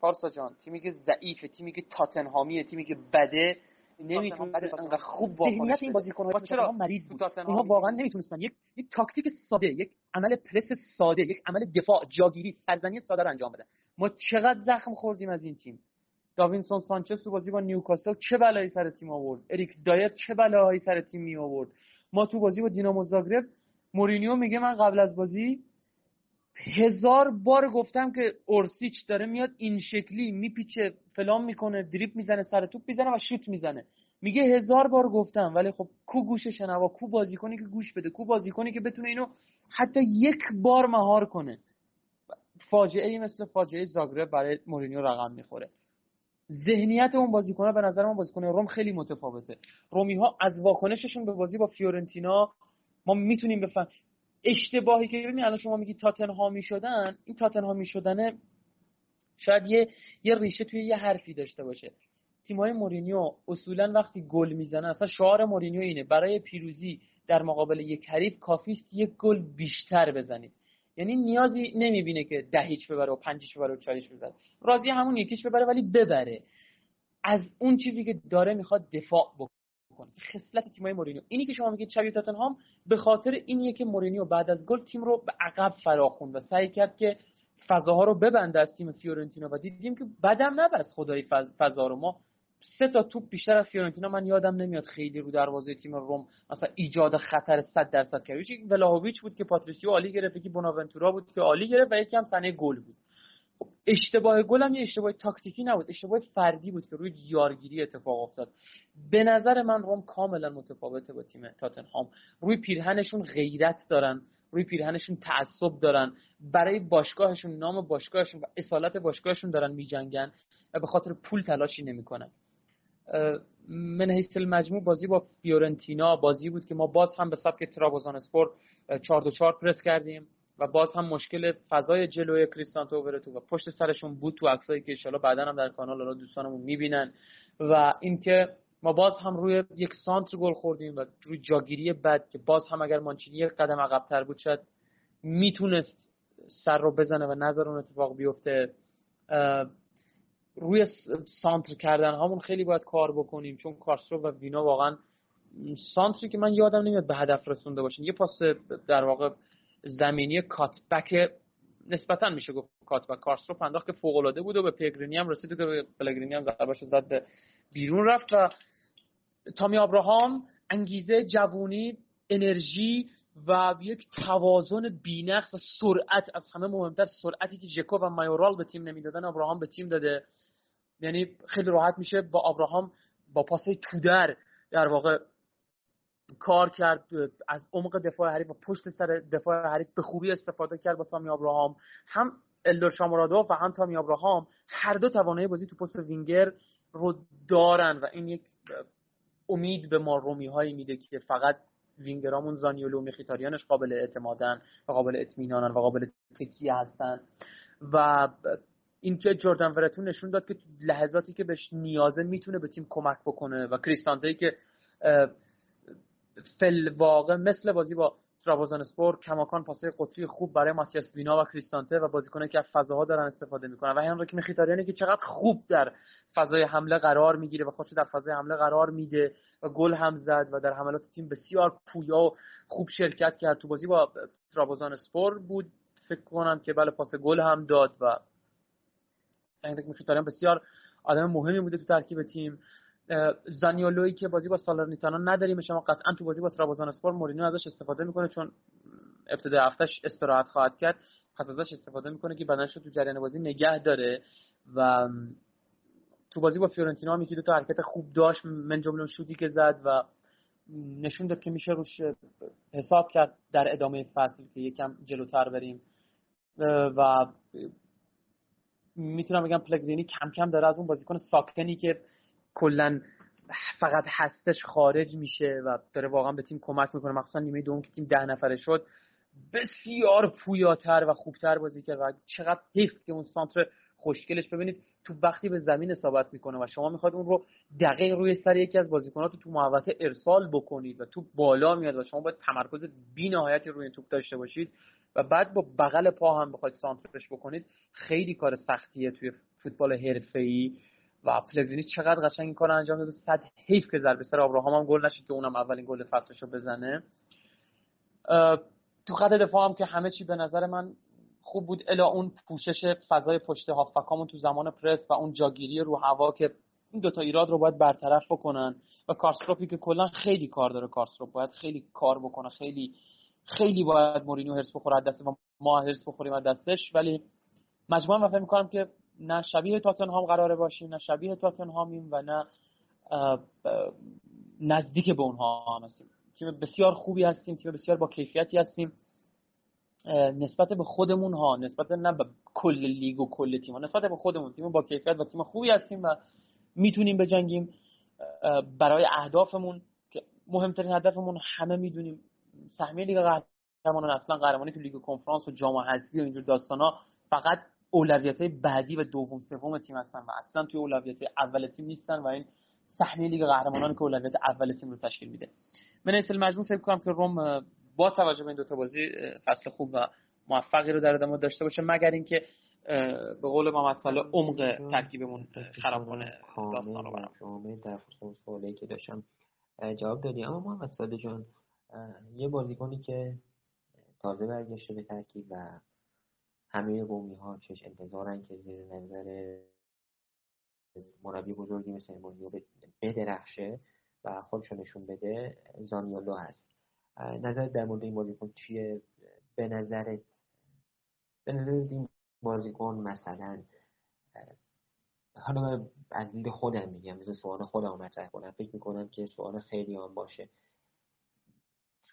پارسا جان تیمی که ضعیفه تیمی که تاتنهامیه تیمی که بده. نمی‌تونه انقدر خوب واکنش این بازیکن‌ها چرا؟ مریض بود. اونها واقعا نمی‌تونستن یک یک تاکتیک ساده یک عمل پرس ساده یک عمل دفاع جاگیری سرزنی ساده رو انجام بده. ما چقدر زخم خوردیم از این تیم. داوینسون سانچز تو بازی با نیوکاسل چه بلایی سر تیم آورد؟ اریک دایر چه بلایی سر تیم می آورد؟ ما تو بازی با دینامو زاگرب مورینیو میگه من قبل از بازی هزار بار گفتم که اورسیچ داره میاد این شکلی میپیچه فلان می‌کنه دریبل می‌زنه سر توپ می‌زنه و شوت می‌زنه. میگه هزار بار گفتم ولی خب کو گوش شنوا کو بازیکنی که گوش بده کو بازیکنی که بتونه اینو حتی یک بار مهار کنه. فاجعه ای مثل فاجعه زاگرب برای مورینیو رقم می‌خوره. ذهنیت اون بازیکن‌ها به نظر من بازیکن روم خیلی متفاوته. رومی ها از واکنششون به بازی با فیورنتینا ما می‌تونیم بفهمیم اشتباهی که ببینید الان شما میگی تاتنهامی شدن این تاتنهامی شدنه شاید یه یه ریشه توی یه حرفی داشته باشه. تیمای مورینیو اصولا وقتی گل می‌زنه اصلا شعار مورینیو اینه برای پیروزی در مقابل یک حریف کافیست یک گل بیشتر بزنید یعنی نیازی نمی‌بینه که ده هیچ ببره و پنج ببره و چاریش ببره. راضی همون یکیش ببره ولی ببره. از اون چیزی که داره می‌خواد دفاع بکنه. خصلت تیمای مورینیو. اینی که شما میگید شبیه تاتنهام به خاطر اینیه که مورینیو بعد از گل تیم رو به عقب فراخوند و سعی کرد که فضاها رو ببنده از تیم فیورنتینا و دیدیم که بدم نبست خدایی فضا رو. ما سه تا توپ بیشتر از فیورنتینا من یادم نمیاد خیلی رو دروازه تیم روم مثلا ایجاد خطر 100 درصد کرد. یکی ولاهویچ بود که پاتریسیو عالی گرفت یکی بوناونتورا بود که عالی گرفت و یکی هم سنه گل بود. اشتباه گل هم یه اشتباه تاکتیکی نبود اشتباه فردی بود که روی یارگیری اتفاق افتاد. به نظر من روم کاملا متفاوته با تیم تاتنهام. روی پیرهنشون غیرت دارن روی پیرهنشون تعصب دارن. برای باشگاهشون نام باشگاهشون و اصالت باشگاهشون دارن میجنگن و به خاطر پول تلاشی نمی‌کنن. من حیث المجموع بازی با فیورنتینا بازی بود که ما باز هم به سبک ترابوزان اسپور 4 2 4 پرس کردیم. و باز هم مشکل فضای جلوی کریستانتو اوورتو و پشت سرشون بود تو عکسایی که ان بعدا هم در کانال حالا دوستانمون می‌بینن. و اینکه ما باز هم روی یک سانتر گل خوردیم و روی جاگیری بد که باز هم اگر مانچینی یک قدم عقبتر بود شاید می‌تونست سر رو بزنه و نظر اون اتفاق بیفته. روی سانتر کردن همون خیلی باید کار بکنیم چون کارسرو و وینا واقعا سانتری که من یادم نمیاد به هدف رسونده باشین یه پاس در واقع زمینی کاتبک نسبتا میشه گفت کاتبک. کارسرو انداخت که فوق بود و به پگرینی هم رسید که به پلگرینی هم ضربهش زد بیرون رفت و تامی ابراهام انگیزه جوونی انرژی و یک توازن بینقص و سرعت از همه مهمتر سرعتی که ژکو و مایورال به تیم نمی‌دادن ابراهام به تیم داده. یعنی خیلی راحت میشه با ابراهام با پاس تودر در واقع کار کرد از عمق دفاع حریف و پشت سر دفاع حریف به خوبی استفاده کرد با تامی ابراهام. هم الدر شامورادوف و هم تامی ابراهام هر دو توانایی بازی تو پست وینگر رو دارن و این یک امید به ما رومی هایی میده که فقط وینگرامون زانیولو و میخیتاریانش قابل اعتمادن و قابل اطمینانن و قابل تکیه هستن. و اینکه جردن ورتون نشون داد که لحظاتی که بهش نیازه می‌تونه به تیم کمک بکنه و کریستانته که فل واقع مثل بازی با ترابوزان اسپور کماکان پاسه قطری خوب برای ماتیاس وینا و کریستانته و بازیکنه که از فضاها دارن استفاده می‌کنن. و هنریک میخیتاریانی که چقدر خوب در فضای حمله قرار می‌گیره و خودش در فضای حمله قرار میده و گل هم زد و در حملات تیم بسیار پویا و خوب شرکت کرد. تو بازی با ترابوزان اسپور بود فکر کنم که بله پاس گل هم داد و هنریک میخیتاریان بسیار آدم مهمی بوده تو ترکیب تیم. زانیولوی که بازی با سالرنیتانا نداریم. شما قطعا تو بازی با ترابوزان اسپور مورینیو ازش استفاده می‌کنه چون ابتدای هفتهش استراحت خواهد کرد. پس ازش استفاده می‌کنه که بدنش رو تو جریان بازی نگه داره و تو بازی با فیورنتینا هم دو تا حرکت خوب داشت. من جمله شوتی که زد و نشون داد که میشه روش حساب کرد در ادامه فصل که یکم جلوتر بریم. و می‌تونم بگم پلگرینی کم کم داره از اون بازیکن ساکنی که کلا فقط هستش خارج میشه و داره واقعا به تیم کمک می‌کنه. مخصوصا نیمه دوم که تیم ده نفره شد. بسیار پویاتر و خوبتر بازی کرد و چقدر حیف که اون سانتر خوشگلش. ببینید تو وقتی به زمین اصابت می‌کنه و شما می‌خواد اون رو دقیق روی سر یکی از بازیکنات تو محوطه ارسال بکنید و تو بالا میاد و شما باید تمرکز بی نهایتی روی توپ داشته باشید و بعد با بغل پا هم بخواید سانترش بکنید خیلی کار سختیه توی فوتبال حرفه‌ای. و پلگرینی چقدر قشنگ این کار انجام داده. صد حیف که ضربه سر ابراهام هم گل نشید که اونم اولین گل فصلش رو بزنه. تو خط دفاع هم که همه چی به نظر من خوب بود. الا اون پوشش فضای پشت هافبکامون تو زمان پرس و اون جاگیری رو هوا که این دوتا ایراد رو باید برطرف بکنن. و کارستروپی که کلا خیلی کار داره. کارستروپ باید خیلی کار بکنه. خیلی خیلی باید مورینیو هرس بخوره دست و ما هرس بخوریم از دستش. ولی مجموعا من فکر می‌کنم که نه شبیه تاتنهام قراره باشیم نه شبیه تاتنهامیم و نه نزدیک به اونها هستیم. تیم بسیار خوبی هستیم تیم بسیار با کیفیتی هستیم. نسبت به خودمون ها نسبت نه به کل لیگ و کل تیم ها نسبت به خودمون تیم با کیفیت و تیم خوبی هستیم و می‌تونیم بجنگیم. برای اهدافمون که مهمترین هدفمون همه می‌دونیم. سهمیه لیگ قهرمانان اصلا قهرمانی تو لیگ کنفرانس و جام حذفی و اینجور داستانا فقط اولویت های بعدی و دوم سوم تیم هستن و اصلا توی اولویت اول تیم نیستن و این سهمیه لیگ قهرمانان که اولویت اول تیم رو تشکیل میده. من اصل مجموع فکر کنم که روم با توجه به این دو تا بازی فصل خوب و موفقی رو در ادامه داشته باشه مگر اینکه به قول محمد صالح عمق ترکیبمون خراب کنه داستان رو برام. در سوالی که داشتم جواب دادی. اما محمد صالح جان یه بازیکنی که تازه برگشته به ترکیب و همه قومی ها چش انتظارن که زیر نظر مربی بزرگی مثل مورینیو بدرخشه و خودشو نشون بده زانیولو هست. نظر در مورد این بازیکن چیه؟ به نظرت به نظر این بازیکن مثلا حالا من از دید خودم میگم مثل سوال خودم مطرح کنم. فکر می‌کنم که سوال خیلی هم باشه.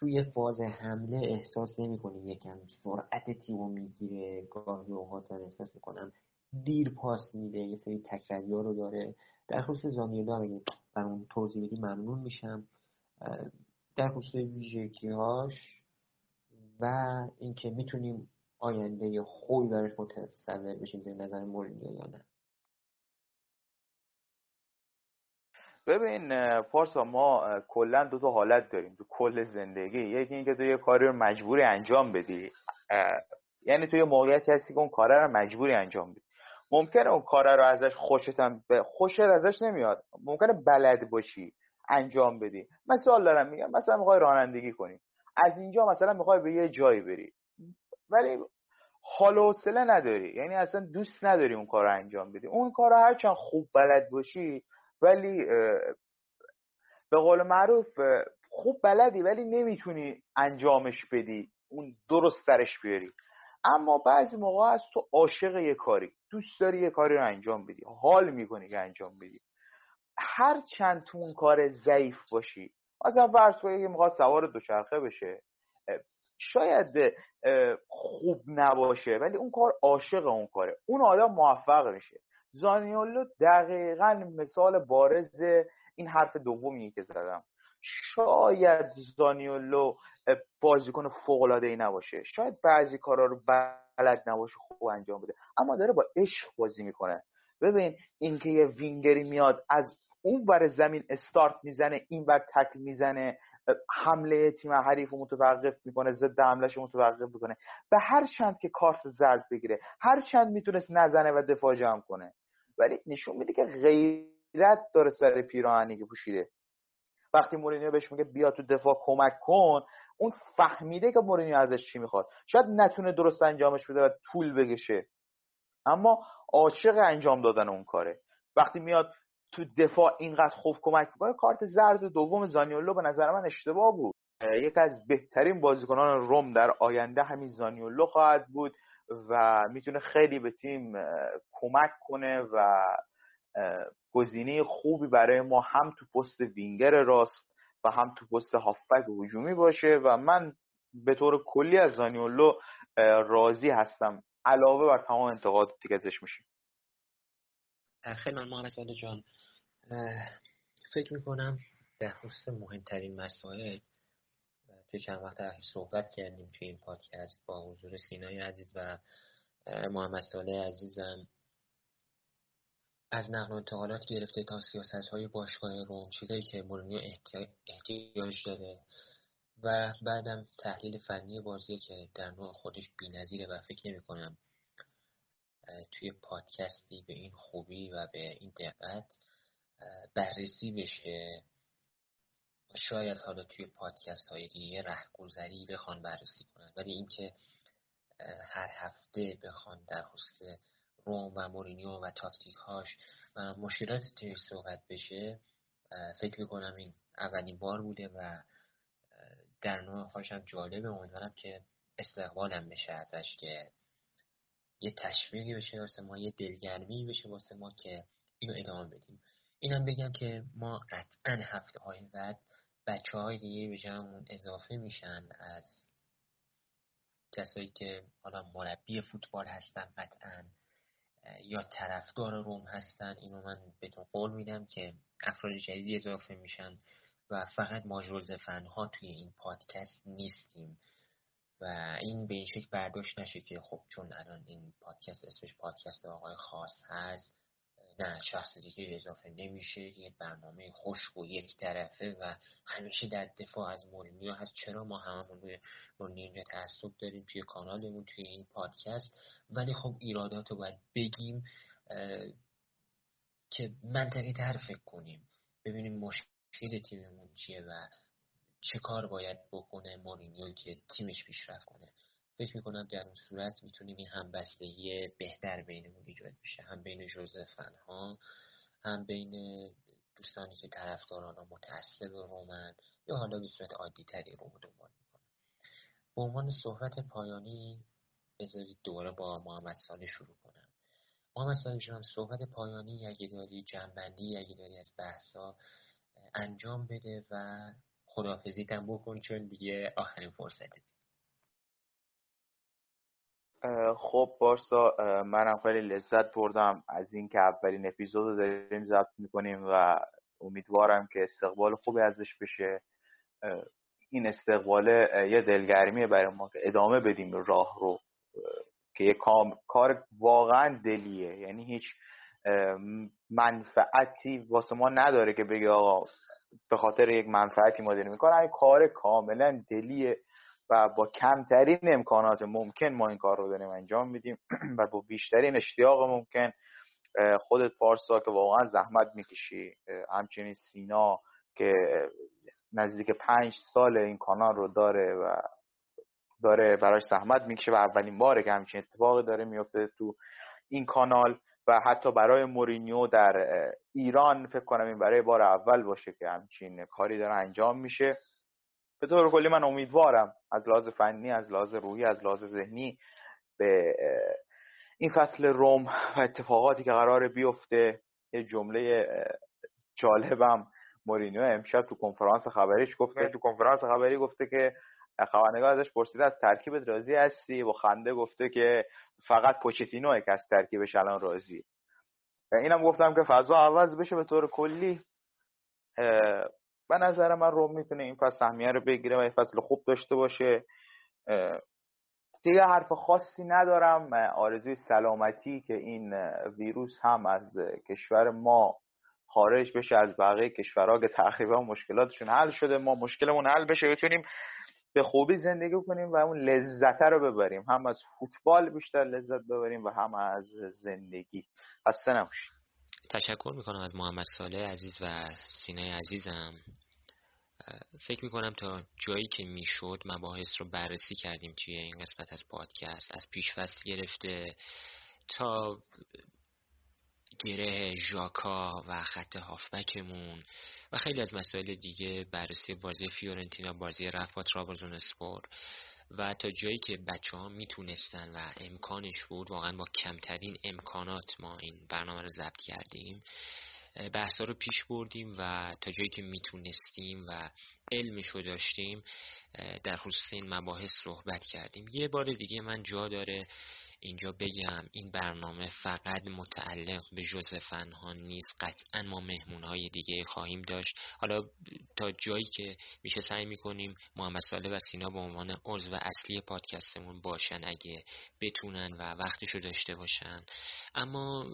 توی فاز حمله احساس نمی‌کنی یکم سرعت تیمو می‌گیره گاهی اوقات من احساس می‌کنم دیر پاس میده یه سری تکراری رو داره. در خصوص زانیولا اگه برام توضیح بدی ممنون میشم. در خصوص ویژگیهاش و اینکه می‌تونیم آینده خوبی براش متصور بشیم زیر نظر مورینیو یا نه. ببین پارسا ما کلا دو تا حالت داریم. تو کل زندگی یکی اینکه تو یه کاری رو مجبوری انجام بدی. یعنی تو یه موقعیتی هستی که اون کار رو مجبوری انجام بدی. ممکنه اون کار رو ازش خوشت هم ب... خوشت ازش نمیاد. ممکنه بلد باشی انجام بدی. مثال دارم میگم مثلا می‌خوای رانندگی کنی. از اینجا مثلا می‌خوای به یه جایی بری. ولی حال و حوصله نداری. یعنی اصلا دوست نداری اون کار رو انجام بدی. اون کار رو هرچند خوب بلد باشی ولی به قول معروف خوب بلدی ولی نمی‌تونی انجامش بدی اون درست درش بیاری. اما بعضی موقع از تو عاشق یه کاری دوست داری یه کاری رو انجام بدی حال می‌کنی که انجام بدی. هر چند تو اون کار ضعیف باشی مثلا فرض کنید که می‌خواد سوار دوچرخه بشه. شاید خوب نباشه ولی اون کار عاشق اون کاره. اون آدم موفق میشه. زانیولو دقیقا مثال بارز این حرف دومیه که زدم. شاید زانیولو بازیکن فوق العاده ای نباشه. شاید بعضی کارا رو بلد نباشه خوب انجام بده. اما داره با عشق بازی می‌کنه. ببین اینکه یه وینگری میاد از اون بر زمین استارت می‌زنه این بر تکل می‌زنه حمله تیم حریف متوقف می‌کنه ضد حملهش متوقف می‌کنه. و هر چند که کارت زرد بگیره هر چند می‌تونست نزنه و دفاع جمع کنه. ولی نشون میده که غیرت داره سر پیراهنی که پوشیده. وقتی مورینیو بهش میگه بیا تو دفاع کمک کن اون فهمیده که مورینیو ازش چی می‌خواد. شاید نتونه درست انجامش بده و طول بکشه. اما عاشق انجام دادن اون کاره. وقتی میاد تو دفاع اینقدر خوب کمک می‌کنه کارت زرد دوم زانیولو به نظر من اشتباه بود. یکی از بهترین بازیکنان روم در آینده همین زانیولو خواهد بود. و می‌تونه خیلی به تیم کمک کنه و گزینه خوبی برای ما هم تو پست وینگر راست و هم تو پست هافبک هجومی باشه و من به طور کلی از زانیولو راضی هستم. علاوه بر تمام انتقاداتی که ازش میشه خیلی ممنون جان. فکر می‌کنم در خصوص مهمترین مسائل توی چند وقت اخیر صحبت کردیم توی این پادکست با حضور سینای عزیز و محمد صالح عزیزم. از نقل و انتقالات گرفته تا سیاست های باشگاه روم چیزایی که مورینیو احتیاج داره و بعدم تحلیل فنی بازی که در نوع خودش بی‌نظیره و فکر نمی کنم توی پادکستی به این خوبی و به این دقت بررسی بشه. شاید حالا توی پادکست های دیگه رهگذری بخوان بررسی کنن. ولی اینکه هر هفته بخوان در خصوص روم و مورینیو و تاکتیک هاش و مشکلات توی صحبت بشه فکر می‌کنم این اولین بار بوده و در نوع خواهشم جالبه. امیدوارم که استقبالم بشه ازش که یه تشویقی بشه واسه ما یه دلگرمی بشه واسه ما که اینو ادامه بدیم. اینم بگم که ما قطعا هفته های بعد بچه های دیگه به جمعون اضافه میشن از کسایی که حالا مربی فوتبال هستن قطعا یا طرفدار روم هستن اینو من بهتون قول میدم که افراد جدیدی اضافه میشن و فقط ما فن ها توی این پادکست نیستیم و این به این شکل برداشت نشه که خب چون الان این پادکست اسمش پادکست آقای خاص هست نه شخص دیگه اضافه نمیشه یه برنامه خشک و یک طرفه و همیشه در دفاع از مورینیو هست. چرا ما هممون به مورینیو اینجا تعصب داریم توی کانالمون توی این پادکست؟ ولی خب ایرادات رو باید بگیم که منطقی تر فکر کنیم. ببینیم مشکل تیممون چیه و چه کار باید بکنه مورینیو که تیمش پیشرفت کنه. فکر می‌کنم در اون صورت می‌تونیم این همبستگی بهتر بینمون ایجاد بشه. هم بین جوزفن ها هم بین دوستانی که طرفداران ها متعصب رومن یا حالا به صورت عادی تری رو دنبال می‌کنن. به عنوان صحبت پایانی بذارید دوباره با محمد ساله شروع کنم. محمد ساله جان صحبت پایانی اگه داری جنبندی اگه داری از بحثا انجام بده و خدافزیتم بکن چون دیگه آخرین فرصته. خب بارسا منم خیلی لذت بردم از اینکه اولین اپیزود رو داریم ضبط می‌کنیم و امیدوارم که استقبال خوبی ازش بشه. این استقبال یه دلگرمیه برای ما که ادامه بدیم راه رو که یه کار واقعا دلیه. یعنی هیچ منفعتی واسه ما نداره که بگه آقا به خاطر یک منفعتی ما داریم. کار کاملا دلیه. و با کمترین امکانات ممکن ما این کار رو داریم انجام میدیم و با بیشترین اشتیاق ممکن خودت پارسا که واقعا زحمت می‌کشی. همچنین سینا که نزدیک پنج سال این کانال رو داره و داره براش زحمت می‌کشه و اولین باره که همچین اتفاقی داره میفته تو این کانال و حتی برای مورینیو در ایران فکر کنم این برای بار اول باشه که همچین کاری داره انجام میشه. به طور کلی من امیدوارم از لحاظ فنی از لحاظ روحی از لحاظ ذهنی به این فصل روم و اتفاقاتی که قرار بیفته یه جمله جالبم. مورینیو امشب تو کنفرانس خبریش گفته. تو کنفرانس خبری گفته که خبرنگار ازش پرسیده از ترکیبت راضی هستی؟ و خنده گفته که فقط پوچتینوه که از ترکیبش الان راضی. اینم گفتم که فضا عوض بشه به طور کلی. به نظر من روم می‌تونه این فصل سهمیه رو بگیره و این فصل خوب داشته باشه. دیگه حرف خاصی ندارم. آرزوی سلامتی که این ویروس هم از کشور ما خارج بشه از بقیه کشورها که تقریبا مشکلاتشون حل شده. ما مشکلمون حل بشه بتونیم به خوبی زندگی کنیم و اون لذت رو ببریم. هم از فوتبال بیشتر لذت ببریم و هم از زندگی. خسته نباشید. تشکر می‌کنم از محمد صالح عزیز و سینه عزیزم. فکر می‌کنم تا جایی که می‌شد مباحث رو بررسی کردیم توی این قسمت از پادکست از پیشفصل گرفته تا گره ژاکا و خط هافبکمون و خیلی از مسائل دیگه بررسی بازی فیورنتینا بازی رفت با ترابزون اسپور. و تا جایی که بچه ها می‌تونستن و امکانش بود واقعا با کمترین امکانات ما این برنامه رو ضبط کردیم بحثا رو پیش بردیم و تا جایی که می‌تونستیم و علمش رو داشتیم در خصوص این مباحث صحبت کردیم. یه بار دیگه من جا داره اینجا بگم این برنامه فقط متعلق به جزء فنها نیست قطعا ما مهمون های دیگه خواهیم داشت. حالا تا جایی که میشه سعی می‌کنیم محمد ساله و سینا به عنوان عضو اصلی پادکستمون باشن اگه بتونن و وقتشو داشته باشن. اما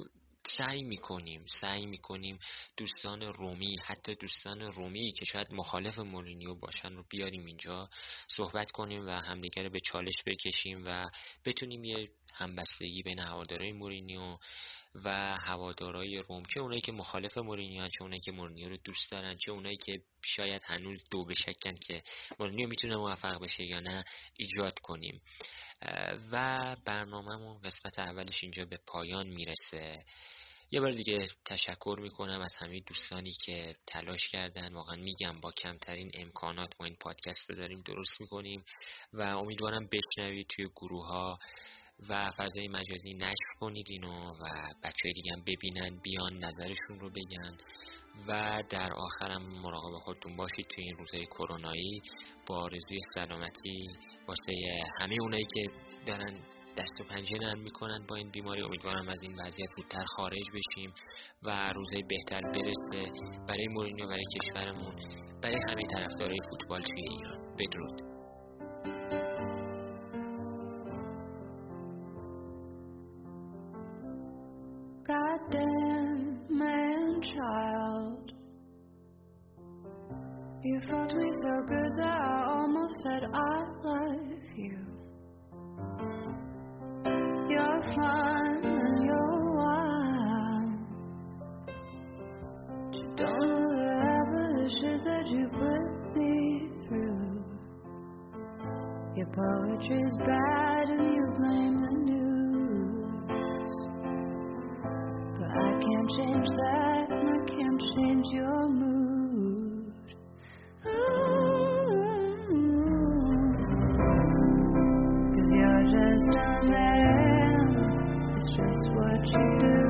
سعی می‌کنیم سعی می‌کنیم دوستان رومی حتی دوستان رومی که شاید مخالف مورینیو باشن رو بیاریم اینجا صحبت کنیم و همدیگه به چالش بکشیم و بتونیم یه همبستگی بین هوادارای مورینیو و هوادارای روم چه اونایی که مخالف مورینیو چه اونایی که مورینیو رو دوست دارن چه اونایی که شاید هنوز دو به شکن که مورینیو می‌تونه موفق بشه یا نه ایجاد کنیم. و برنامهمون قسمت اولش اینجا به پایان می‌رسه. یه بار دیگه تشکر می‌کنم از همه دوستانی که تلاش کردن. واقعا میگم با کمترین امکانات ما این پادکست رو داریم درست می‌کنیم و امیدوارم بشنوید توی گروه ها و فضای مجازی نشر کنید اینو و بچه دیگه هم ببینن بیان نظرشون رو بگن و در آخرم مراقب خودتون باشید توی این روزهای کرونایی با آرزوی سلامتی واسه همه اونایی که دارن دست و پنجه نرم می‌کنن با این بیماری. امیدوارم از این وضعیت زودتر خارج بشیم و روزهای بهتر برسه برای مورینیو برای کشورمون. برای همه طرفدارای فوتبال توی ایران. بدرود. You felt me so good that I almost said I love you. You're fun and you're wild. You don't the shit that you put me through. Your poetry's bad and you blame the news. But I can't change that and I can't change your mood. you.